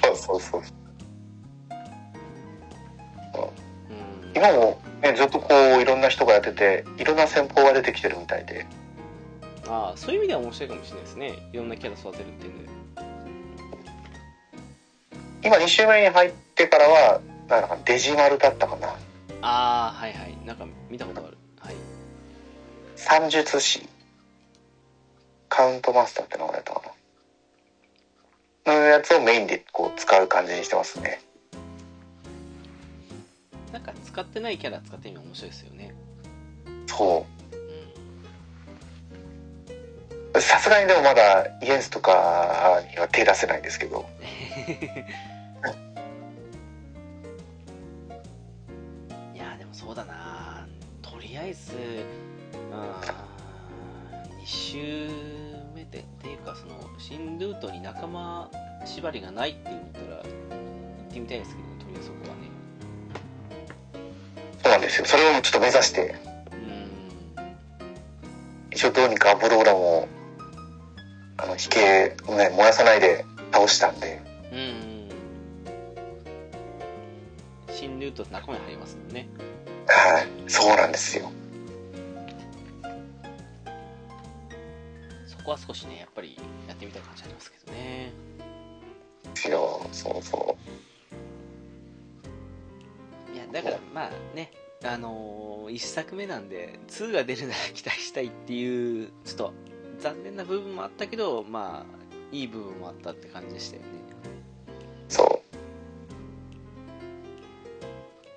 そうそうそう。うん。今も、ね、ずっとこういろんな人がやってていろんな戦法が出てきてるみたいで。ああそういう意味では面白いかもしれないですね。いろんなキャラ育てるっていうんで。今2週目に入ってからはなんだかデジマルだったかな。ああはいはい。なんか見たことある。はい。算術師。カウントマスターって名前だったやつをメインでこう使う感じにしてますね。なんか使ってないキャラ使ってみるの面白いですよね。そう。んうさすがにでもまだイエンスとかには手出せないんですけど。<laughs> いやでもそうだな。とりあえず2周目でっていうかその新ルートに仲間縛りがないって言ったら行ってみたいですけどとりあえずそこはね。そうなんですよ。それをちょっと目指してうん。一応どうにかアブローラもあの引けをね燃やさないで倒したんで。うんうん新ルートって仲間に入りますもんね。はい。そうなんですよは少しねやっぱりやってみたい感じありますけどね。ですよそうそいやだからまあねあのー、1作目なんで2が出るなら期待したいっていうちょっと残念な部分もあったけどまあいい部分もあったって感じでしたよね。う。そ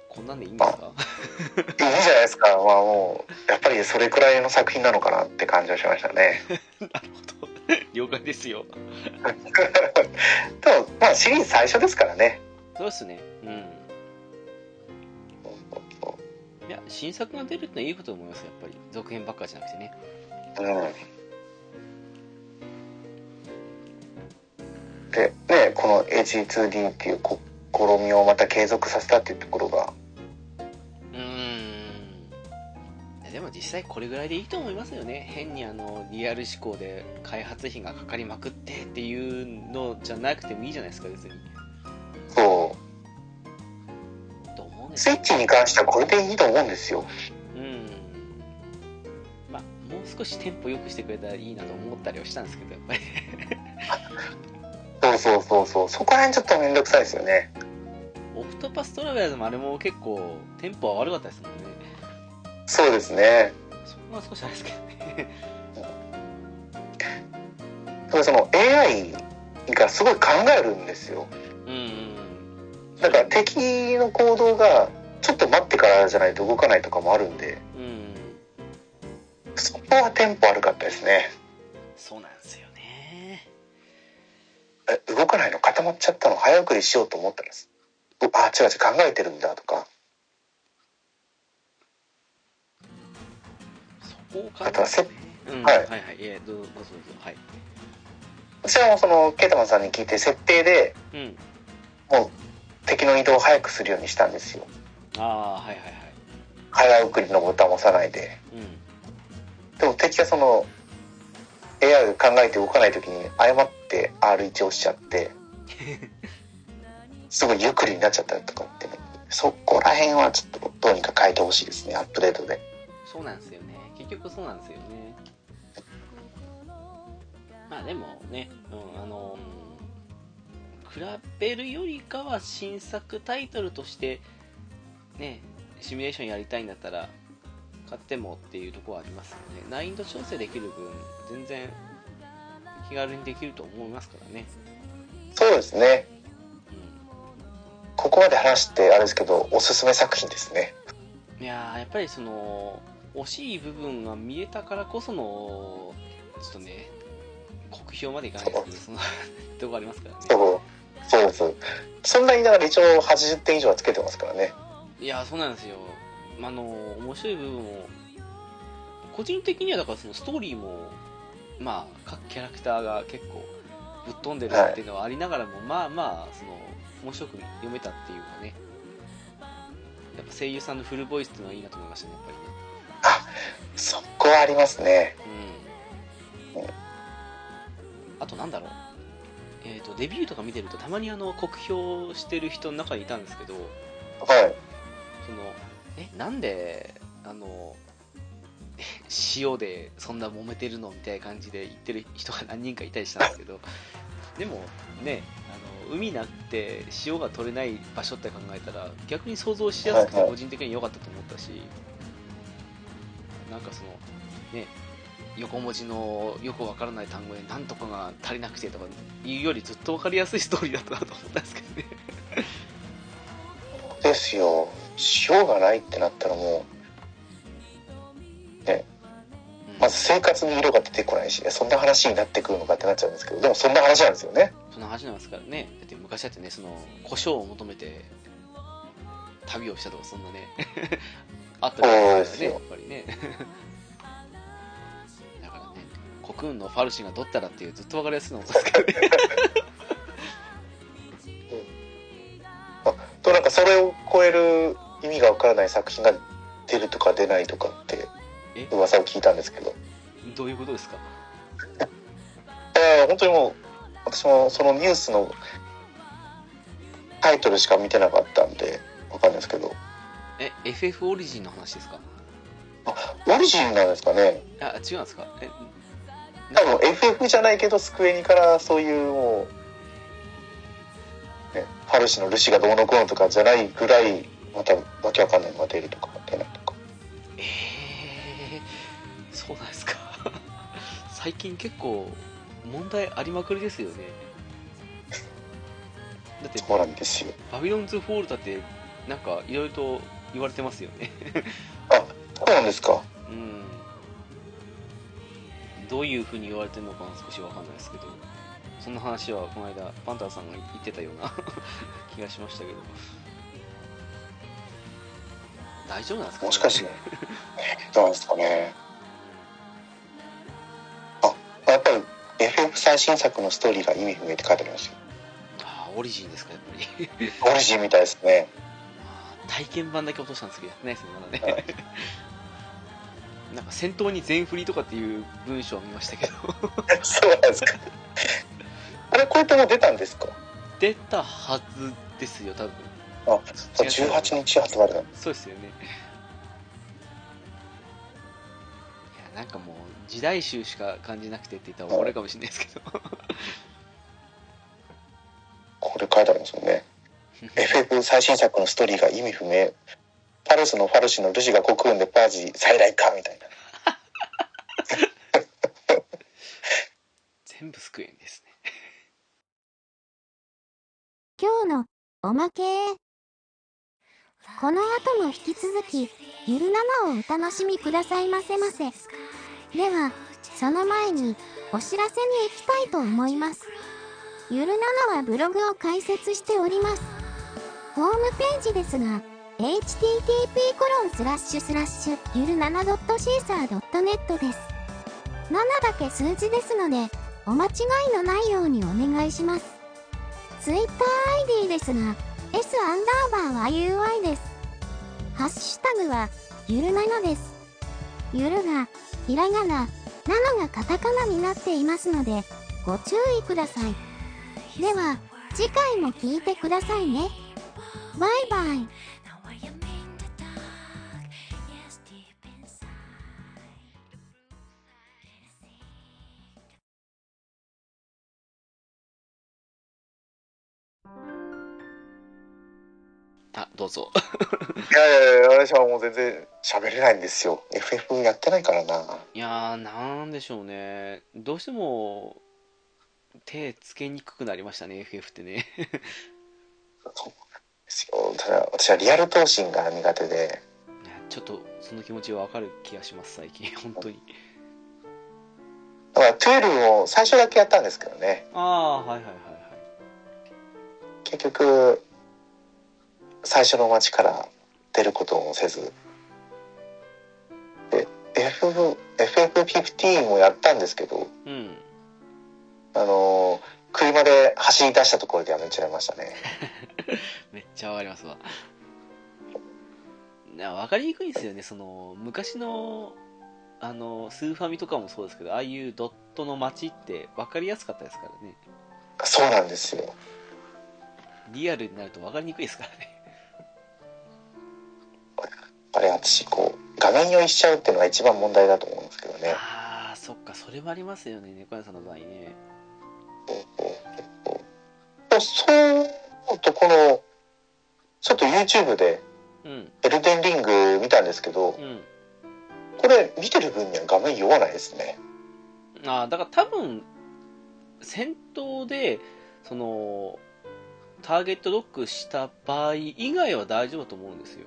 こんなんでいいんですか？ういいじゃないですか。まあもうやっぱりそれくらいの作品なのかなって感じはしましたね <laughs> <laughs> なるほど。了解ですよ。<laughs> でもまあシリーズ最初ですからね。そうですね。うん。いや新作が出るってのはいいこと思いますやっぱり。続編ばっかじゃなくてね。ううん。でねこの HD2D っていう試みをまた継続させたっていうところがも実際これぐらいでいいと思いますよね。変にあのリアル思考で開発費がかかりまくってっていうのじゃなくてもいいじゃないですか別に。そう。と思うんですスイッチに関してはこれでいいと思うんですよ。うん。まあもう少しテンポ良くしてくれたらいいなと思ったりはしたんですけどやっぱり。そうそうそうそう。そこら辺ちょっとめんどくさいですよね。オクトパストラベラーズもあれも結構テンポは悪かったですもんねそうですね。そこは少しあれですけどね。その AI がすごい考えるんですよ。うんうんだから敵の行動がちょっと待ってからじゃないと動かないとかもあるんで。うん。そこはテンポ悪かったですね。そうなんですよね。え動かないの固まっちゃったの早送りしようと思ったんです。うあ違う違う考えてるんだとかあとはせうん。はいはい。はいえーどうぞどうぞどうぞ。はい。私はもうそのケータマンさんに聞いて設定でうん。もう敵の移動を早くするようにしたんですよ。ああはいはいはい。早送りのボタンを押さないで。うん。でも敵がその AI が考えて動かない時に誤って R1 押しちゃって <laughs> すごいゆっくりになっちゃったりとかってねそこら辺はちょっとどうにか変えてほしいですねアップデートで。そうなんですよね結局そうなんですよね。まあでもね、うん、あの、うん比べるよりかは新作タイトルとしてねシミュレーションやりたいんだったら買ってもっていうところはありますよね。難易度調整できる分全然気軽にできると思いますからね。そうですね。うここまで話してあれですけどおすすめ作品ですね。んいやーやっぱりその惜しい部分が見えたからこそのちょっとね酷評までいかないですけどその <laughs> とこありますからね。そうそう。ですそんなにだから一応80点以上はつけてますからね。いやそうなんですよ。あの面白い部分も個人的にはだからそのストーリーもまあ各キャラクターが結構ぶっ飛んでるっていうのはありながらも、まあまあその面白く読めたっていうかね。やっぱ声優さんのフルボイスっていうのはいいなと思いましたねやっぱり。ねそこはありますね。うん。あとなんだろう。えっ、とデビューとか見てるとたまにあの酷評してる人の中にいたんですけどはい。そのえなんであのえ塩でそんな揉めてるのみたいな感じで言ってる人が何人かいたりしたんですけど <laughs> でもねあの海なくて塩が取れない場所って考えたら逆に想像しやすくて個人的に良かったと思ったし、なんかそのね横文字のよくわからない単語で何とかが足りなくてとかいうよりずっとわかりやすいストーリーだったなと思ったんですけどね。ですよ。塩がないってなったらもうねうん。まず生活に色が出てこないし、ね、そんな話になってくるのかってなっちゃうんですけどでもそんな話なんですよね。その話なんですからね。だって昔だってねその胡椒を求めて旅をしたとかそんなねあったりそうですね。やっぱりね。<laughs> だからねコクーンのファルシーがどったらっていうずっとわかりやすいのもそうですけどねとなんかそれを超える意味がわからない作品が出るとか出ないとかってえ？噂を聞いたんですけど。どういうことですか？<laughs> えー本当にもう私もそのニュースのタイトルしか見てなかったんでわかんないですけどえ FF オリジンの話ですか？オリジンなんですかね。あ違うんですか？え多分 FF じゃないけどスクエニからそういうもう、ね、ファルシのルシがどうのこうのとかじゃないぐらいまたわけわかんないのが出るとか出ないとか。えー、そうなんですか？<laughs> 最近結構問題ありまくりですよね。だってそうなんですよ。バビロンズ・フォールだってなんかいろいろと言われてますよね。<laughs> そうなんですか。うん。どういうふうに言われてるのかは少しわかんないですけどそんな話はこの間パンタンさんが言ってたような <laughs> 気がしましたけど。大丈夫なんですか、もしかして。どうなんですかね。あやっぱり FF 最新作のストーリーが意味不明って書いてありますよ。オリジンですかやっぱり。オリジンみたいですね。体験版だけ落としたんですけどやってないですねまだはね <laughs> なんか戦闘に全振りとかっていう文章を見ましたけど。<laughs> そうなんですか。あれ、こういったの出たんですか？出たはずですよ多分。あ、18日発売だ。そうですよね。いやなんかもう時代集しか感じなくてって言ったら俺かもしれないですけど。これ書いてありますよね。FF 最新作のストーリーが意味不明。パルスのファルシのルシが国運でパージ再来かみたいな。全部救えんですね今日のおまけこの後も引き続き、ゆる生をお楽しみくださいませませ。では、その前にお知らせに行きたいと思います。ゆる生はブログを開設しております。ホームページですが、http:// ゆる 7.caesar.net です。7だけ数字ですので、お間違いのないようにお願いします。TwitterID ですが、S アンダーバー YUI です。ハッシュタグは、ゆるなのです。ゆるが、ひらがな、なのがカタカナになっていますので、ご注意ください。では、次回も聞いてくださいね。バイバイ。あどうぞいやいやいや、私はもう全然喋れないんですよ。FF やってないからな。いやーなんでしょうねどうしても手つけにくくなりましたね FF ってねそう <laughs> ですよ。ただ、私はリアル闘神が苦手で、ちょっとその気持ちわかる気がします最近 <laughs> 本当にだから12を最初だけやったんですけどね。ああはいはいはいはい結局、最初の街から出ることもせず。で、FF、FF15 もやったんですけど、うんあのー車で走り出したところでやめちゃいましたね。<laughs> めっちゃわかりますわ。な分かりにくいんですよね。その昔のあのスーファミとかもそうですけどああいうドットの街って分かりやすかったですからね。そうなんですよ。リアルになると分かりにくいですからね。あれ、私、こう、画面酔いしちゃうっていうのが一番問題だと思うんですけどね。ああそっかそれもありますよね猫屋さんの場合ね。そうとこのちょっと YouTube でうん。エルデンリング見たんですけどうん。これ見てる分には画面酔わないですね。ああだから多分戦闘でそのターゲットロックした場合以外は大丈夫だと思うんですよ。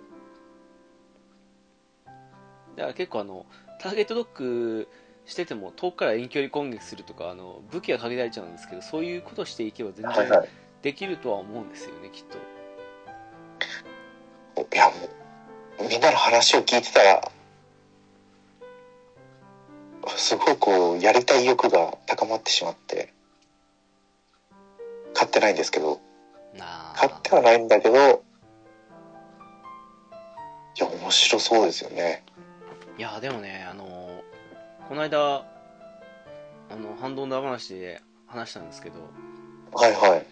だから結構あのターゲットロックしてても遠くから遠距離攻撃するとかあの武器が限られちゃうんですけどそういうことしていけば全然はいはい。できるとは思うんですよねきっといやもうみんなの話を聞いてたらすごいこうやりたい欲が高まってしまって買ってないんですけどな買ってはないんだけどいや面白そうですよね。いやでもねあのこの間あの反動の話で話したんですけどはいはい。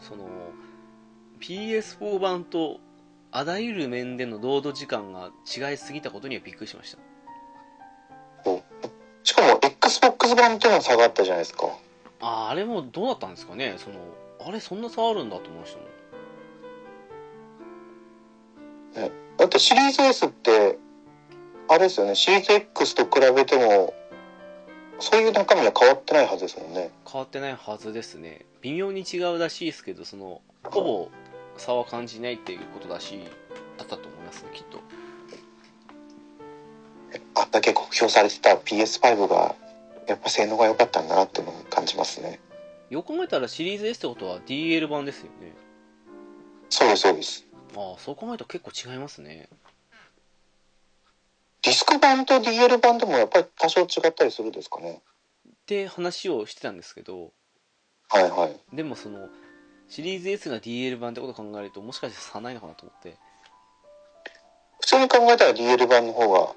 その PS4 版とあらゆる面でのロード時間が違いすぎたことにはびっくりしました。しかも XBOX 版との差があったじゃないですか。あーあれもどうだったんですかね？そのあれそんな差あるんだと思いましたもん。だってシリーズ S ってあれですよね。シリーズ X と比べてもそういう中身は変わってないはずですもんね。変わってないはずですね。微妙に違うらしいですけどそのほぼ差は感じないっていうことらしいだったと思いますねきっと。あんだけ酷評されてた PS5 がやっぱ性能が良かったんだなっていうのを感じますね。よく考えたらシリーズ S ってことは DL 版ですよね。そうですそうです。ああそう考えると結構違いますね。ディスク版と DL 版でもやっぱり多少違ったりするんですかね。って話をしてたんですけどはいはい。でもそのシリーズ S が DL 版ってことを考えるともしかして差ないのかなと思って。普通に考えたら DL 版の方が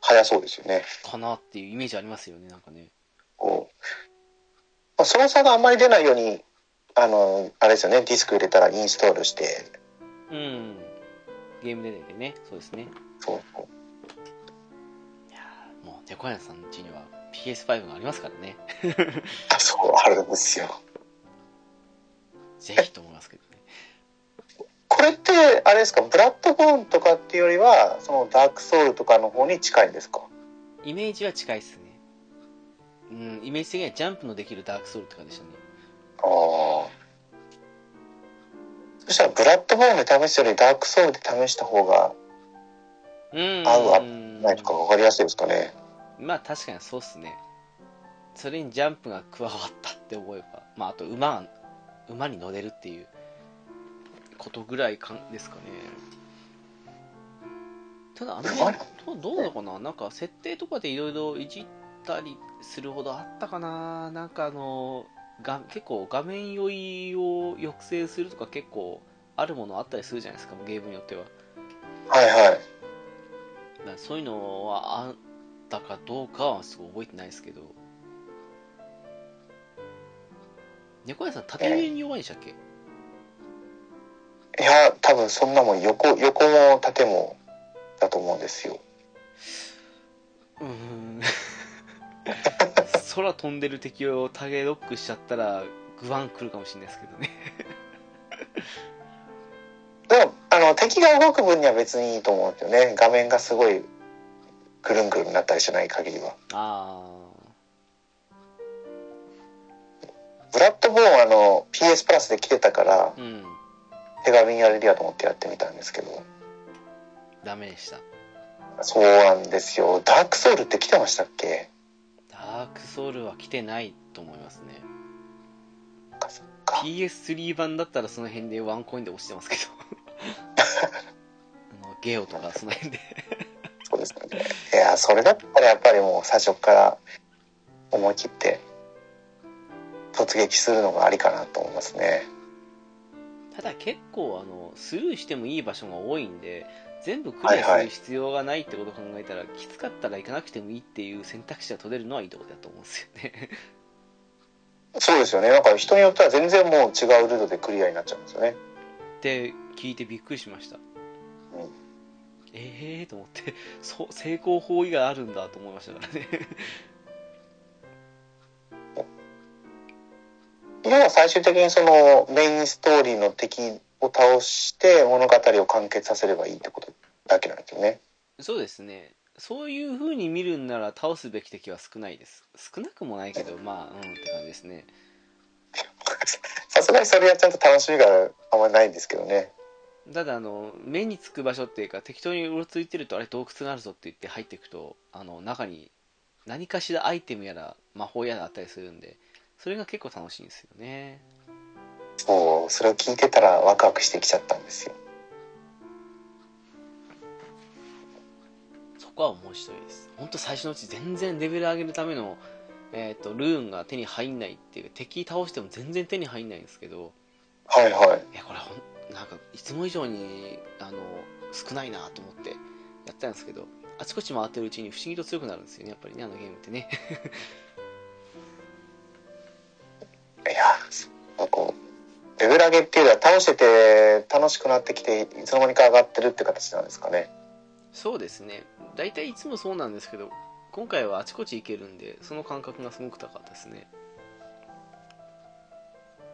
早そうですよね。かなっていうイメージありますよねなんかね。こう、まあ、その差があんまり出ないように、あの、あれですよね、ディスク入れたらインストールして、うん。ゲームででね。そうですね。そうそう。いやーもう猫屋さんの家には PS5 がありますからね。あそう、あるんですよ。ぜひと思いますけどね。これって、あれですか、ブラッドボーンとかっていうよりは、そのダークソウルとかの方に近いんですか？イメージは近いっすね。うんイメージ的にはジャンプのできるダークソウルって感じでしたね。ああ。そしたら、ブラッドボーンで試すよりダークソウルで試した方が、うん。合う合ないとか分かりやすいですかね？まあ確かにそうっすね。それにジャンプが加わったって思えばまああと馬馬に乗れるっていうことぐらいかんですかね。ただあの辺どうなのかな？なんか設定とかでいろいろいじったりするほどあったかな？なんかあのが結構画面酔いを抑制するとか結構あるものあったりするじゃないですかゲームによっては。はいはい。そういうのはあったかどうかはすごい覚えてないですけど猫屋さん縦揺れに弱いんでしたっけ、いや、多分そんなもん横、横も縦もだと思うんですよ。うーん <laughs> 空飛んでる敵をタゲロックしちゃったらグワン来るかもしれないですけどね <laughs> でも、あの、敵が動く分には別にいいと思うんですよね。画面がすごい、ぐるんぐるんなったりしない限りは。あブラッドボーンはあの、PS プラスで来てたからあ、うん。手軽にやれるやと思ってやってみたんですけど。ダメでした。そうなんですよ。ダークソウルって来てましたっけ？ダークソウルは来てないと思いますね。そっかそっか。PS3 版だったらその辺でワンコインで落ちてますけど。<laughs> あのゲオとかその辺で。そうですよね。いや、それだったらやっぱりもう最初から思い切って突撃するのがありかなと思いますね。ただ結構あのスルーしてもいい場所が多いんで全部クリアする必要がないってことを考えたら、きつかったら行かなくてもいいっていう選択肢が取れるのはいいところだと思うんですよねそうですよね。なんか人によっては全然もう違うルートでクリアになっちゃうんですよね。って聞いてびっくりしましたうんええー、と思ってそう成功法以外あるんだと思いましたからね要は最終的にそのメインストーリーの敵を倒して物語を完結させればいいってことだけなんですよね。そうですねそういう風に見るんなら倒すべき敵は少ないです少なくもないけどまあうんって感じですねさすがにそれやっちゃうと楽しみがあんまりないんですけどね。ただあの目につく場所っていうか適当にうろついてるとあれ洞窟があるぞって言って入っていくとあの中に何かしらアイテムやら魔法やらあったりするんでそれが結構楽しいんですよねそう、それを聞いてたらワクワクしてきちゃったんですよ。そこは面白いです本当最初のうち全然レベル上げるための、えー、とルーンが手に入んないっていう敵倒しても全然手に入んないんですけどはいはい。えこれほんなんかいつも以上にあの少ないなと思ってやったんですけどあちこち回ってるうちに不思議と強くなるんですよねやっぱりねあのゲームってねう、レベル上げっていうのは倒してて楽しくなってきて、いつの間にか上がってるって形なんですかね。そうですね大体いつもそうなんですけど今回はあちこち行けるんでその感覚がすごく高かったですね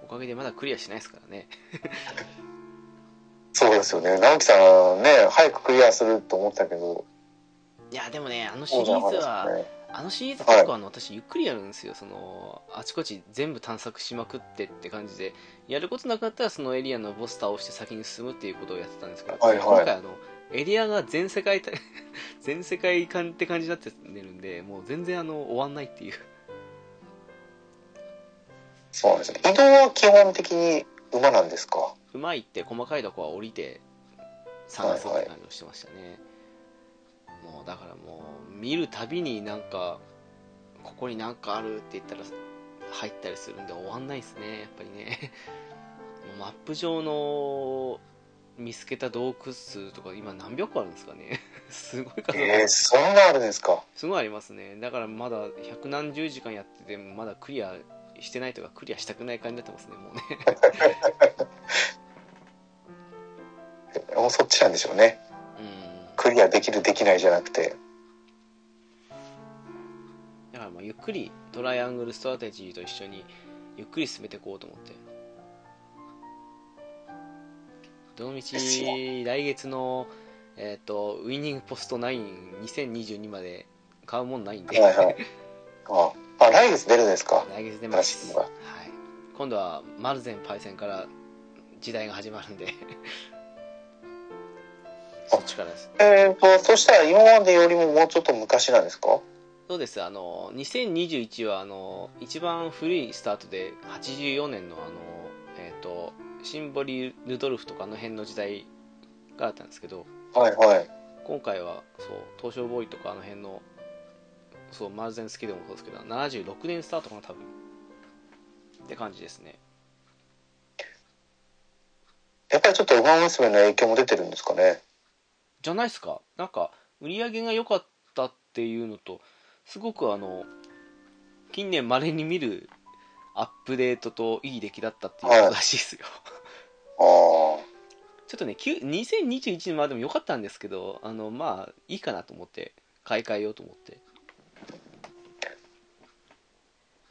おかげでまだクリアしないですからね <laughs> そうですよね。直樹さんね、早くクリアすると思ったけど、いやでもねあのシリーズはね。あのシリーズ結構あの、私ゆっくりやるんですよ。そのあちこち全部探索しまくってって感じで。やることなかったらそのエリアのボス倒して先に進むっていうことをやってたんですけど、はいはい。今回あのエリアが全世界対 <laughs> 全世界観って感じになってるんでもう全然あの終わんないっていう。そうなんですね。移動は基本的に馬なんですか？うまいって細かいとこは降りて探すって感じをしてましたね、もうだからもう見るたびになんかここになんかあるって言ったら入ったりするんで終わんないですねやっぱりね。<laughs> マップ上の見つけた洞窟数とか今何百個あるんですかね。<laughs> すごい数えー、そんなあるんですか？すごいありますね。だからまだ百何十時間やっててもまだクリアしてないとかクリアしたくない感じになってますねもうね。<laughs> もうそっちなんでしょうね。うんクリアできるできないじゃなくて。だからまあゆっくりトライアングルストラテジーと一緒にゆっくり進めていこうと思って。どのみちですよ来月のえっ、とウィニングポスト92022まで買うもんないんで、はいはい。ああ来月出るんですか？来月出ます、はい、今度はマルゼンパイセンから時代が始まるんでそっちからですえーとそしたら今までよりももうちょっと昔なんですか？そうです。あの2021はあの一番古いスタートで84年のあのえっ、とシンボリ・ルドルフとかあの辺の時代があったんですけどはいはい。今回はそう東証ボーイとかあの辺のそうマルゼンスキルもそうですけど76年スタートかな多分。って感じですね。やっぱりちょっと馬娘の影響も出てるんですかねじゃないですか？なんか売り上げが良かったっていうのとすごくあの近年まれに見るアップデートといい出来だったっていうことらしいですよ、ああちょっとねきゅ2021年までも良かったんですけどあのまあいいかなと思って買い替えようと思って。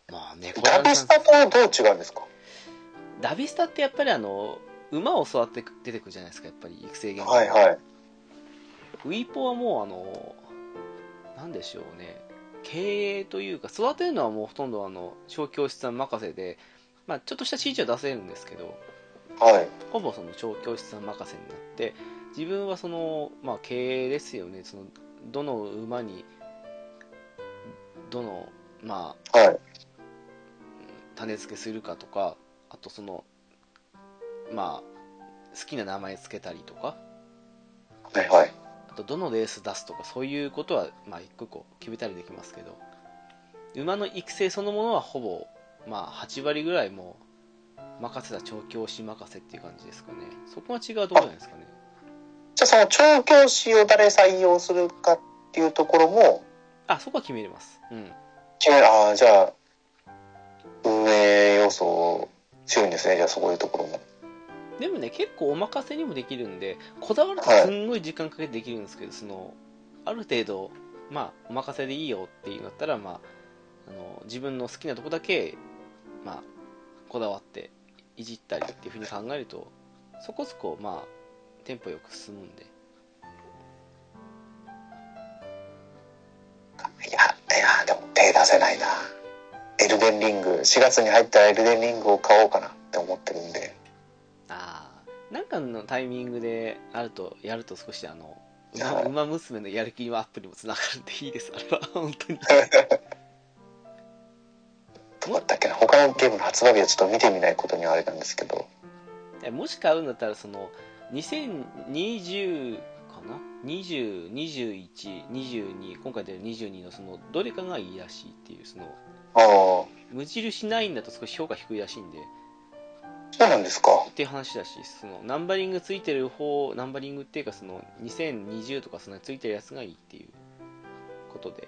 まあねダビスタとどう違うんですか？ダビスタってやっぱりあの馬を育ってく出てくるじゃないですかやっぱり育成ゲームはいはいウィーポはもうあのなんでしょうね。経営というか育てるのはもうほとんどあの小教室さん任せで、まあ、ちょっとした指示は出せるんですけどはい。ほぼその小教室さん任せになって自分はその、まあ、経営ですよね。そのどの馬にどのまあはい。種付けするかとかあとそのまあ好きな名前つけたりとか。はいはい。あとどのレース出すとかそういうことはまあ一個一個決めたりできますけど。馬の育成そのものはほぼまあ8割ぐらいもう任せた調教師任せっていう感じですかね。そこが違うところじゃないですかね。じゃあその調教師を誰採用するかっていうところもあそこは決めれます。うん。決めああじゃあ運営要素強いんですねじゃあそういうところもでもね結構お任せにもできるんでこだわるとすんごい時間かけてできるんですけど、そのある程度まあお任せでいいよっていうんだったらまああの自分の好きなとこだけまあこだわっていじったりっていうふうに考えるとそこそこまあテンポよく進むんで。いやいやでも手出せないな。エルデンリング4月に入ったらエルデンリングを買おうかなって思ってるんで。ああなんかのタイミングであるとやると少しあの馬はい馬娘のやる気のアップにもつながるんでいいですあれは。<laughs> 本当に。どうだったっけな。他のゲームの発売日はちょっと見てみないことにはあれなんですけど。えもし買うんだったらその2020かな？202122今回出る22のそのどれかがいいらしいっていうそのああ無印9だと少し評価低いらしいんでそうなんですか。っていう話だしそのナンバリングついてる方ナンバリングっていうかその2020とかそのついてるやつがいいっていうことで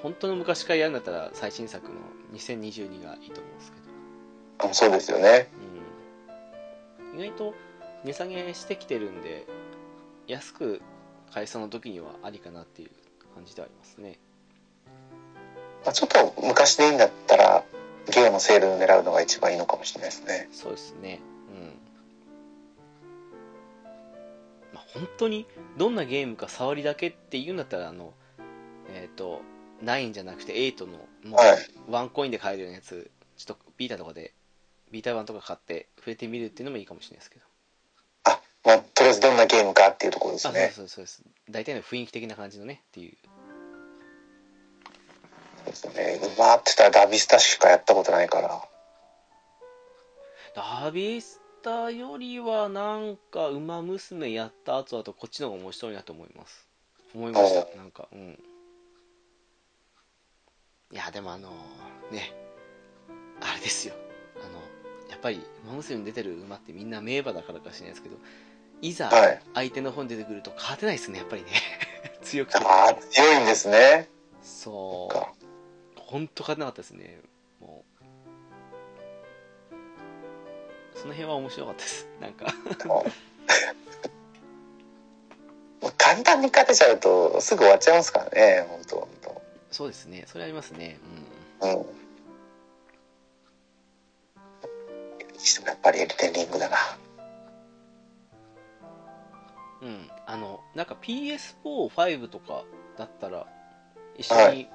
本当の昔からやるんだったら最新作の2022がいいと思うんですけど。あそうですよね。うん、意外と値下げしてきてるんで安く買えそうな時にはありかなっていう感じではありますね。まあ、ちょっと昔でいいんだったらゲームのセールを狙うのが一番いいのかもしれないですね。そうですね。うん。まあ本当にどんなゲームか触りだけっていうんだったらあのえっ、と9じゃなくて8のもはい。うワンコインで買えるようなやつちょっとビータとかでビータ版とか買って触れてみるっていうのもいいかもしれないですけど。あまあとりあえずどんなゲームかっていうところですあそうねそうそうです。大体の雰囲気的な感じのねっていうですね。馬って言ったらダビスタしかやったことないから。ダビスタよりはなんか馬娘やった後だとこっちの方が面白いなと思います。思いました。なんかうん。いやでもあのね。あれですよ。あのやっぱり馬娘に出てる馬ってみんな名馬だからかしれないですけどいざはい。相手の方に出てくると勝てないですねやっぱりね。<laughs> 強くて。ああ、強いんですね。そかう本当勝てなかったですね。もう。その辺は面白かったです。なんか。<laughs> もう簡単に勝てちゃうとすぐ終わっちゃいますからね、本当本そうですね。それありますね。当。うん。にしてもやっぱりエルデンリングだな。うん。うんあのなんか PS45 とかだったら一緒に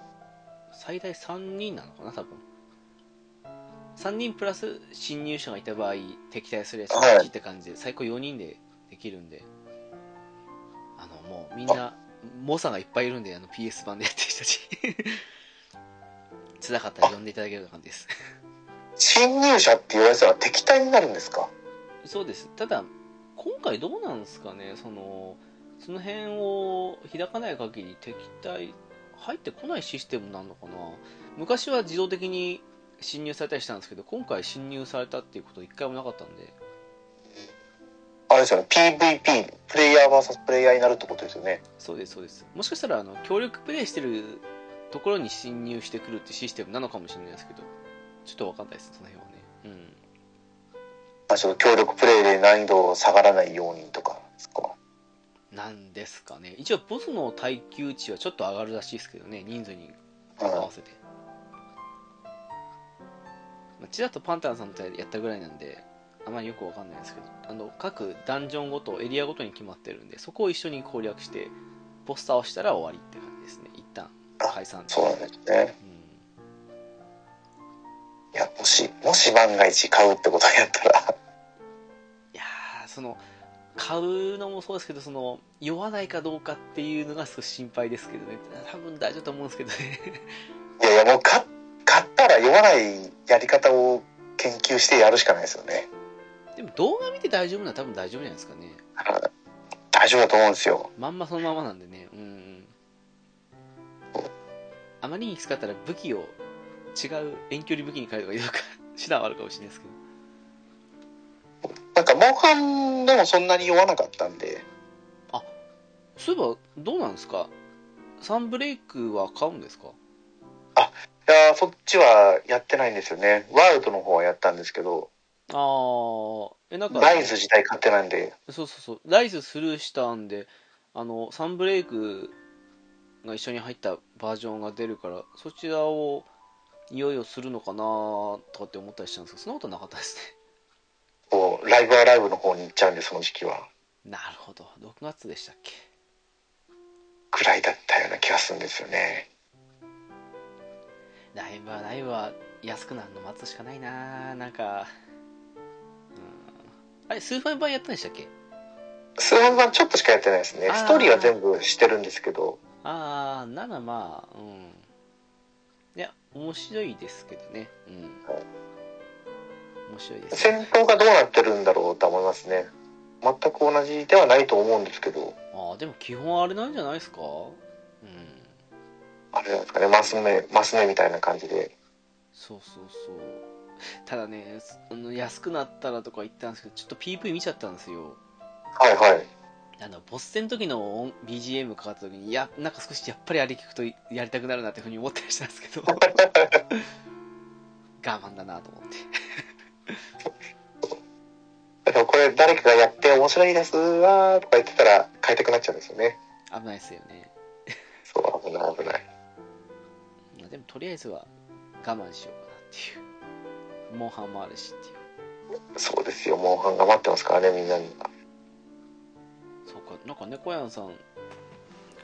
最大3人なのかな多分。3人プラス侵入者がいた場合敵対するやつはい。1って感じで最高4人でできるんで。あのもうみんな猛者がいっぱいいるんであの PS 版でやってる人たち。<laughs> 辛かったら呼んでいただけるような感じです。侵入者って言われたら敵対になるんですか？そうです。ただ今回どうなんですかね。そのその辺を開かない限り敵対入ってこないシステムなのかな？昔は自動的に侵入されたりしたんですけど今回侵入されたっていうこと一回もなかったんで。あれですよね、PVP、プレイヤー VS. プレイヤーになるってことですよね。そうですそうです。もしかしたらあの協力プレイしてるところに侵入してくるってシステムなのかもしれないですけどちょっと分かんないですその辺はね。うん。あちょっと協力プレイで難易度下がらないようにとかですか？なんですかね。一応ボスの耐久値はちょっと上がるらしいですけどね。人数にうん。合わせて、まあ、ちらっとパンタンさんとやったぐらいなんであまりよくわかんないですけど。あの各ダンジョンごとエリアごとに決まってるんでそこを一緒に攻略してポスターをしたら終わりって感じですね。一旦解散そうなんですね。うん。いや、もし、もし万が一買うってことになったら、いやーその買うのもそうですけどその酔わないかどうかっていうのが少し心配ですけどね。多分大丈夫だと思うんですけどね。いやいや、もう買買ったら酔わないやり方を研究してやるしかないですよね。でも動画見て大丈夫なら多分大丈夫じゃないですかね。大丈夫だと思うんですよ。まんまそのままなんでね。うん。うんあまりにきつかったら武器を違う遠距離武器に変えるとかいうか手段はあるかもしれないですけどなんか、モンハンでもそんなに酔わなかったんで、そういえばどうなんですか？サンブレイクは買うんですか？いやーそっちはやってないんですよね。ワールドの方はやったんですけど、ああえなんかライズ自体買ってないんで、そうそうそう。ライズスルーしたんであのサンブレイクが一緒に入ったバージョンが出るからそちらをいよいよするのかなとかって思ったりしたんですけどそんなことなかったですねこう、ライブはライブの方に行っちゃうんで、その時期は。なるほど。6月でしたっけ？くらいだったような気がするんですよね。ライブはライブは安くなるの待つしかないな。なんかうん。あれスーファミ版やったんでしたっけ？スーファミ版ちょっとしかやってないですね。ストーリーは全部してるんですけど、ああならまあうん。いや面白いですけどね。うん。はい面白いです。戦闘がどうなってるんだろうとは思いますね。全く同じではないと思うんですけど、ああでも基本あれなんじゃないですか？うん。あれなんですかね、マス目、マス目みたいな感じで。そうそうそう。ただねあの安くなったらとか言ったんですけどちょっと PV 見ちゃったんですよ。はいはい。あのボス戦の時の音 BGM かかった時にいやなんか少しやっぱりあれ聞くとやりたくなるなっていうふうに思ったりしたんですけど。<laughs> 我慢だなと思ってだからこれ誰かがやって面白いですわーとか言ってたら買いたくなっちゃうんですよね。危ないですよねそう、危ない危ない。まあでもとりあえずは我慢しようかなっていうモンハンもあるしっていうそうですよ、モンハンが待ってますからね、みんなに。そうかなんか猫やんさん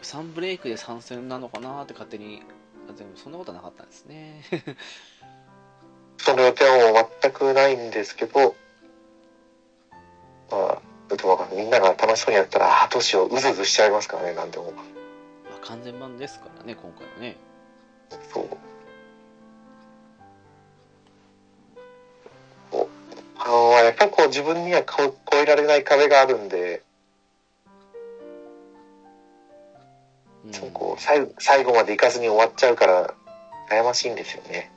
サンブレイクで参戦なのかなって勝手にあでもそんなことはなかったんですね <laughs> その予定はもう全くないんですけど、まあ、でもわかんないみんなが楽しそうにやったら、あどうしよう、うずうずしちゃいますからね、なんでも。まあ完全版ですからね今回はねそう。こうあのやっぱりこう自分にはこ超えられない壁があるんで、うんこう最後最後までいかずに終わっちゃうから悩ましいんですよね。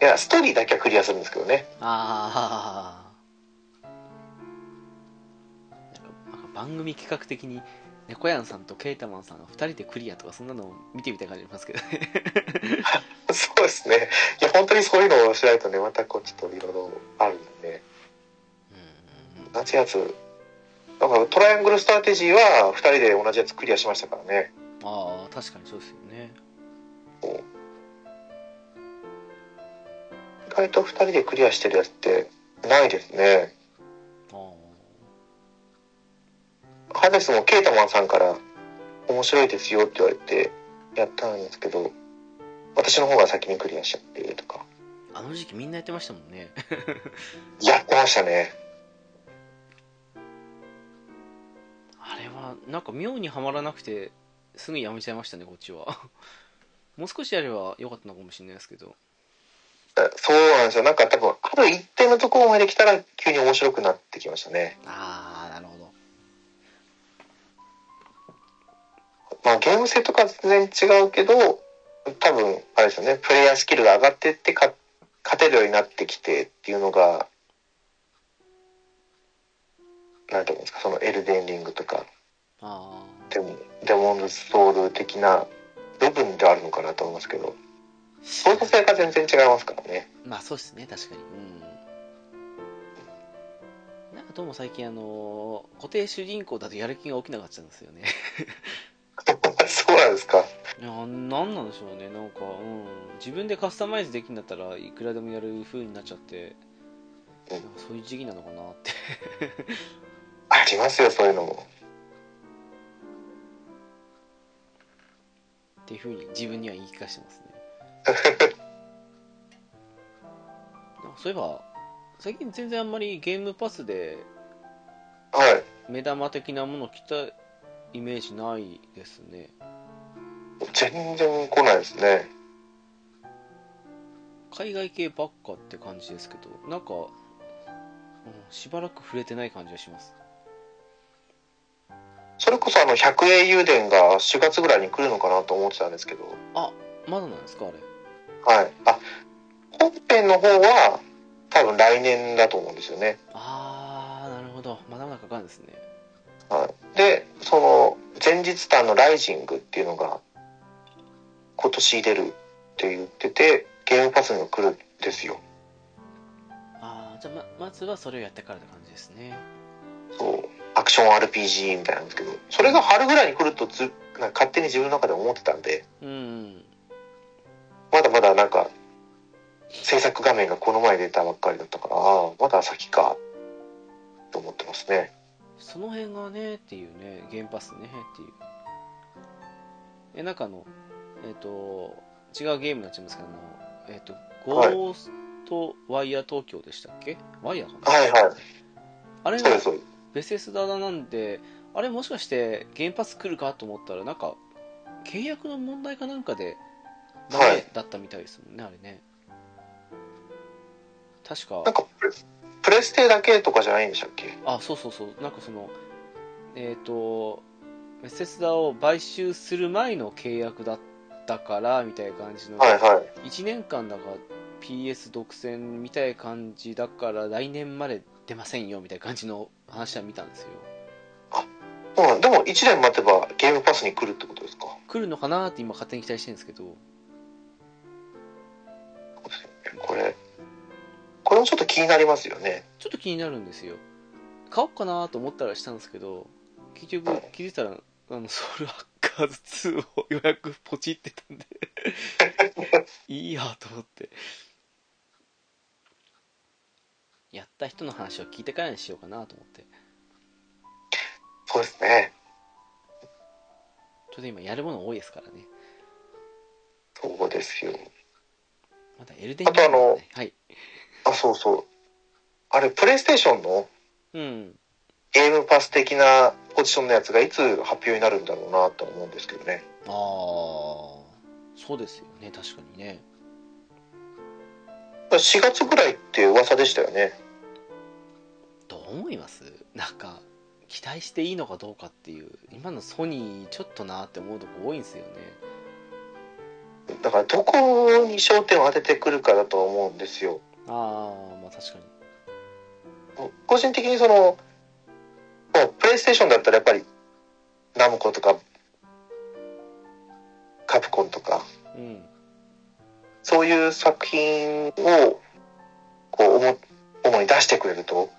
いや、ストーリーだけはクリアするんですけどね。ああ番組企画的に猫やんさんとケータマンさんが2人でクリアとかそんなのを見てみたい感じありますけどね <laughs> そうですね。いや、本当にそういうのをしないとね、またこう、ちょっといろいろあるんで。同じやつ。だからトライアングルストラテジーは2人で同じやつクリアしましたからね。ああ確かにそうですよね意外と2人でクリアしてるやつってないですね。あハデスもケータマンさんから面白いですよって言われてやったんですけど、私の方が先にクリアしちゃってとか。ああの時期みんなやってましたもんね <laughs> やってましたね。あれはなんか妙にはまらなくてすぐやめちゃいましたねこっちはもう少しやればよかったのかもしれないですけどえそうなんですよ。なんか多分、ある一定のところまで来たら急に面白くなってきましたね。ああなるほど。まあゲーム性とか全然違うけど、多分、あれですよね、プレイヤースキルが上がってってか勝てるようになってきてっていうのが、なんていうんですか、そのエルデンリングとか、あデモデモンズソウル的な部分であるのかなと思いますけど、操作性が全然違いますからね。あまあそうですね。確かに。うん。なんかどうも最近あの固定主人公だとやる気が起きなかったんですよね。<laughs> そうなんですか。いやなんなんでしょうね。なんか、うん、自分でカスタマイズできるんだったらいくらでもやる風になっちゃって。うんなんかそういう時期なのかなって。ありますよ、そういうのも。っていう風に自分には言い聞かせてますね <laughs> そういえば最近全然あんまりゲームパスではい。目玉的なもの来たイメージないですね全然来ないですね。海外系ばっかって感じですけどなんか、うん、しばらく触れてない感じがしますそれこそあの、百英雄伝が4月ぐらいに来るのかなと思ってたんですけど、あまだなんですかあれ？はい。あ、本編の方は多分来年だと思うんですよね。あーなるほどまだまだかかるんですねはい。で、その、前日談のライジングっていうのが今年出るって言ってて、ゲームパスにも来るんですよ。ああじゃあままずはそれをやってからって感じですねそう。アクション RPG みたいなんですけど、それが春ぐらいに来るとず、なんか勝手に自分の中で思ってたんで、うんまだまだなんか、制作画面がこの前出たばっかりだったから、ああ、まだ先か、と思ってますね。その辺がねっていうねゲームパスねっていうえなんかあのえっ、と違うゲームになっちゃいますけどあのえっ、とゴはいーストワイヤー東京でしたっけ？ワイヤーかな？はいはい。あれが。ベセスダなんであれもしかしてゲームパス来るかと思ったらなんか契約の問題かなんかでダはい。メだったみたいですもんね、あれね。確か。なんかプレ、ステだけとかじゃないんでしたっけ？あそうそうそう。なんかそのえっ、とベセスダを買収する前の契約だったからみたいな感じの、はいはい。1年間だから PS 独占みたいな感じだから来年まで出ませんよみたいな感じの話は見たんですよ。うん、でも1年待てばゲームパスに来るってことですか？来るのかなって今勝手に期待してるんですけどこれ、これもちょっと気になりますよね。ちょっと気になるんですよ。買おうかなと思ったらしたんですけど結局気づいたらあのソウルハッカーズ2を予約ポチってたんで。<laughs> いいやと思って。やった人の話を聞いてからにしようかなと思って。そうですね。ちょっと今やるもの多いですからね。そうですよ。まだエルデンあとあのはい。あ、そうそう。あれ、プレイステーションのうん。ゲームパス的なポジションのやつがいつ発表になるんだろうなと思うんですけどね。ああそうですよね。確かにね。4月ぐらいって噂でしたよね。どう思います？なんか期待していいのかどうかっていう今のソニーちょっとなって思うとこ多いんですよねだからどこに焦点を当ててくるかだとは思うんですよ。ああまあ確かに。個人的にその、もうプレイステーションだったらやっぱり、ナムコとか、カプコンとか、うん。そういう作品を、こう、主主に出してくれると、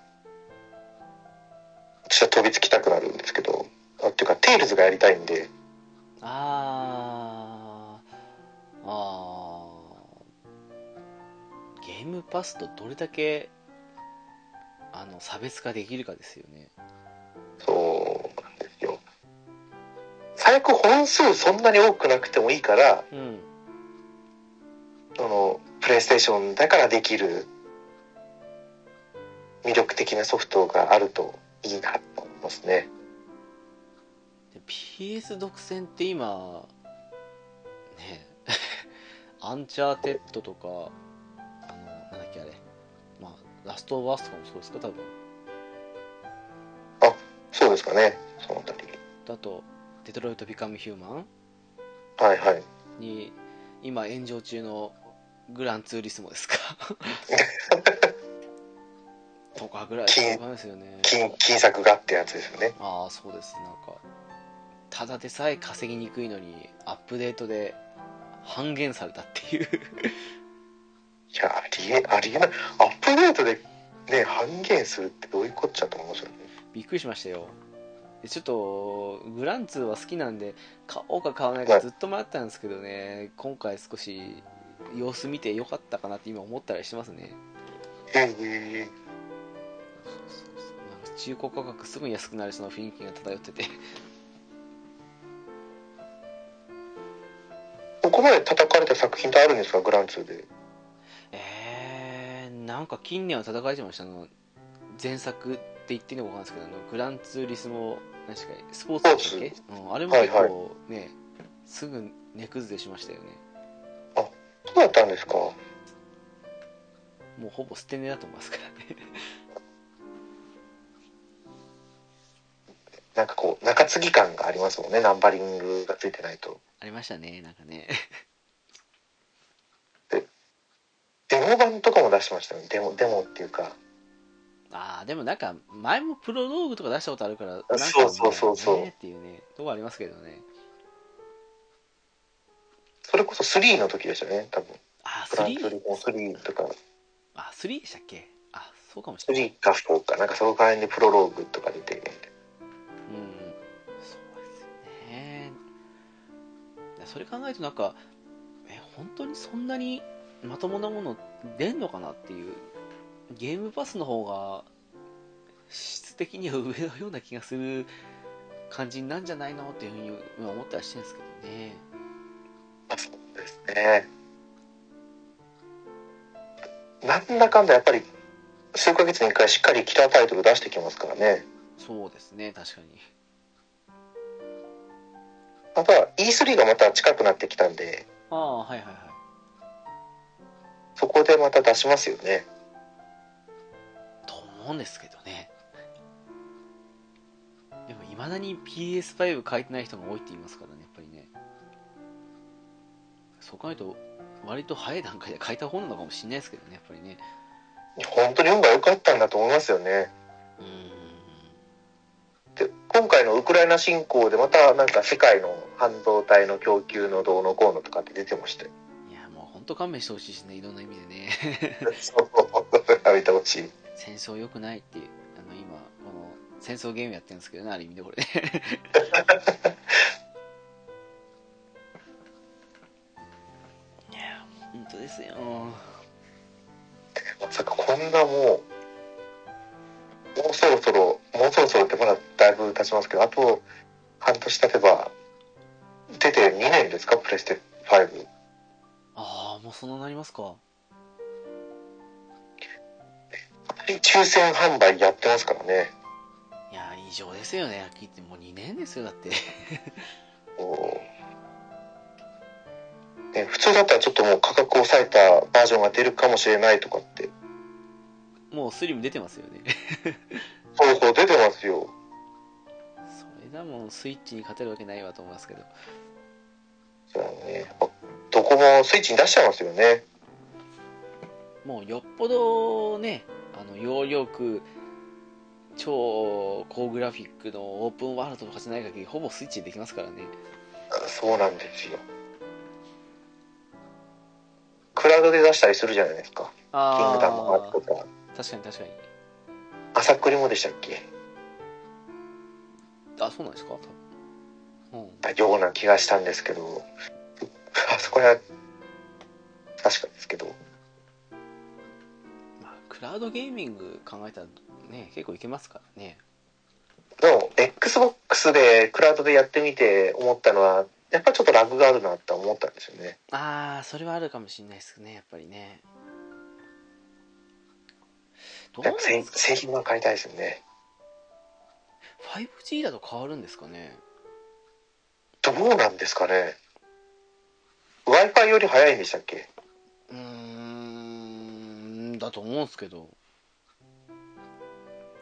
私は飛びつきたくなるんですけど、あっていうか、テイルズがやりたいんで、あームパスとどれだけあの差別化できるかですよねそうなんですよ。最悪本数そんなに多くなくてもいいから、うんその、プレイステーションだからできる魅力的なソフトがあるといいなと思いますね。で PS 独占って今ね <laughs> アンチャーテッドとかっけあれ。まあラストオブアスとかもそうですか多分。そうですかね、そのあたり。だとデトロイト・ビカム・ヒューマン。はいはい。に今炎上中のグランツーリスモですか。<laughs> とかぐらいしかわかんないですよね。金、金作がってやつですよね。ああそうです。なんかただでさえ稼ぎにくいのにアップデートで半減されたっていういや、ありえ、ありえない。アップデートでね、半減するってどういうこっちゃと思いますよね。びっくりしましたよでちょっとグランツーは好きなんで買おうか買わないかずっと迷ったんですけどね今回少し様子見てよかったかなって今思ったりしてますねへえ。なんか中古価格すぐに安くなりそうな雰囲気が漂っててここまで叩かれた作品ってあるんですか、グランツーで。えー、なんか近年は叩かれてましたあの？前作って言っていいのか分かんないですけどあのグランツーリスモ確かスポーツだっけ、うん、あれも結はい。構ね、すぐ値崩れしましたよね。そうだったんですか？もうほぼ捨て値だと思いますからね。<laughs> なんかこう、中継ぎ感がありますもんね、ナンバリングがついてないと。ありましたねなんかねデモ版とかも出してましたよね。デモ、デモっていうか。ああでもなんか前もプロローグとか出したことあるからなんかそうそうそう。そうねっていうねとこありますけどね。それこそ3の時でしたね、多分。あグランツー 3? リスモ3とか、あ3でしたっけ？あそうかもしれない。3か4か、なんかその辺でプロローグとか出て、うんそうですよね。それ考えるとなんかえ本当にそんなにまともなもの出んのかなっていうゲームパスの方が質的には上のような気がする感じになんじゃないのっていうふうに今思ったりしてるんですけどねあそうですね。なんだかんだやっぱり、数ヶ月に一回しっかりキラータイトル出してきますからね。そうですね確かにあとは E3 がまた近くなってきたんで、ああはいはいはいそこでまた出しますよね。と思うんですけどねでもいまだに PS5 書いてない人が多いって言いますからねやっぱりねそう考えると割と早い段階で書いた方なのかもしれないですけどねやっぱりね本当に運が良かったんだと思いますよね。で、今回のウクライナ侵攻でまたなんか世界の半導体の供給のどうのこうのとかって出てましたよ。本当勘弁してほしいしねいろんな意味でねそう、やめてほしい。戦争良くないっていうあの今この戦争ゲームやってるんですけどねある意味でこれねいや本当ですよまさかこんなもう、もうそろそろ、もうそろそろってまだだいぶ経ちますけど、あと半年経てば、出て2年ですか、プレステ5。ああもうそんななりますか？抽選販売やってますからね。いや異常ですよね聞いてもう2年ですよだって <laughs> ね、普通だったらちょっともう価格を抑えたバージョンが出るかもしれないとかって。もうスリム出てますよねそうそう、出てますよ。<laughs> それだもんスイッチに勝てるわけないわと思いますけどそうだね。どこもスイッチに出しちゃいますよね。もうよっぽどねあの容量区超高グラフィックのオープンワールドとかじゃない限りほぼスイッチでできますからねそうなんですよ。クラウドで出したりするじゃないですか。キングダムハーあツとか。あ確かに確かに朝栗もでしたっけ？あそうなんですか？多分うんような気がしたんですけど、<laughs> あそこは確かですけど、まあクラウドゲーミング考えたらね結構いけますからね。でも XBOX でクラウドでやってみて思ったのは、やっぱりちょっとラグがあるなって思ったんですよね。ああそれはあるかもしれないですねやっぱりね。どうなん製品は買いたいですよね。5G だと変わるんですかねどうなんですかね ?Wi-Fi より早いんでしたっけ？うーんだと思うんですけど。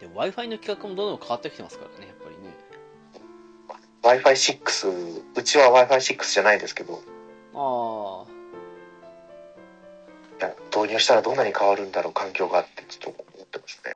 で w i f i の規格もどんどん変わってきてますからねやっぱりね。Wi-Fi6、うちは Wi-Fi6 じゃないですけど、ああ導入したらどんなに変わるんだろう、環境がってちょっと思ってますね。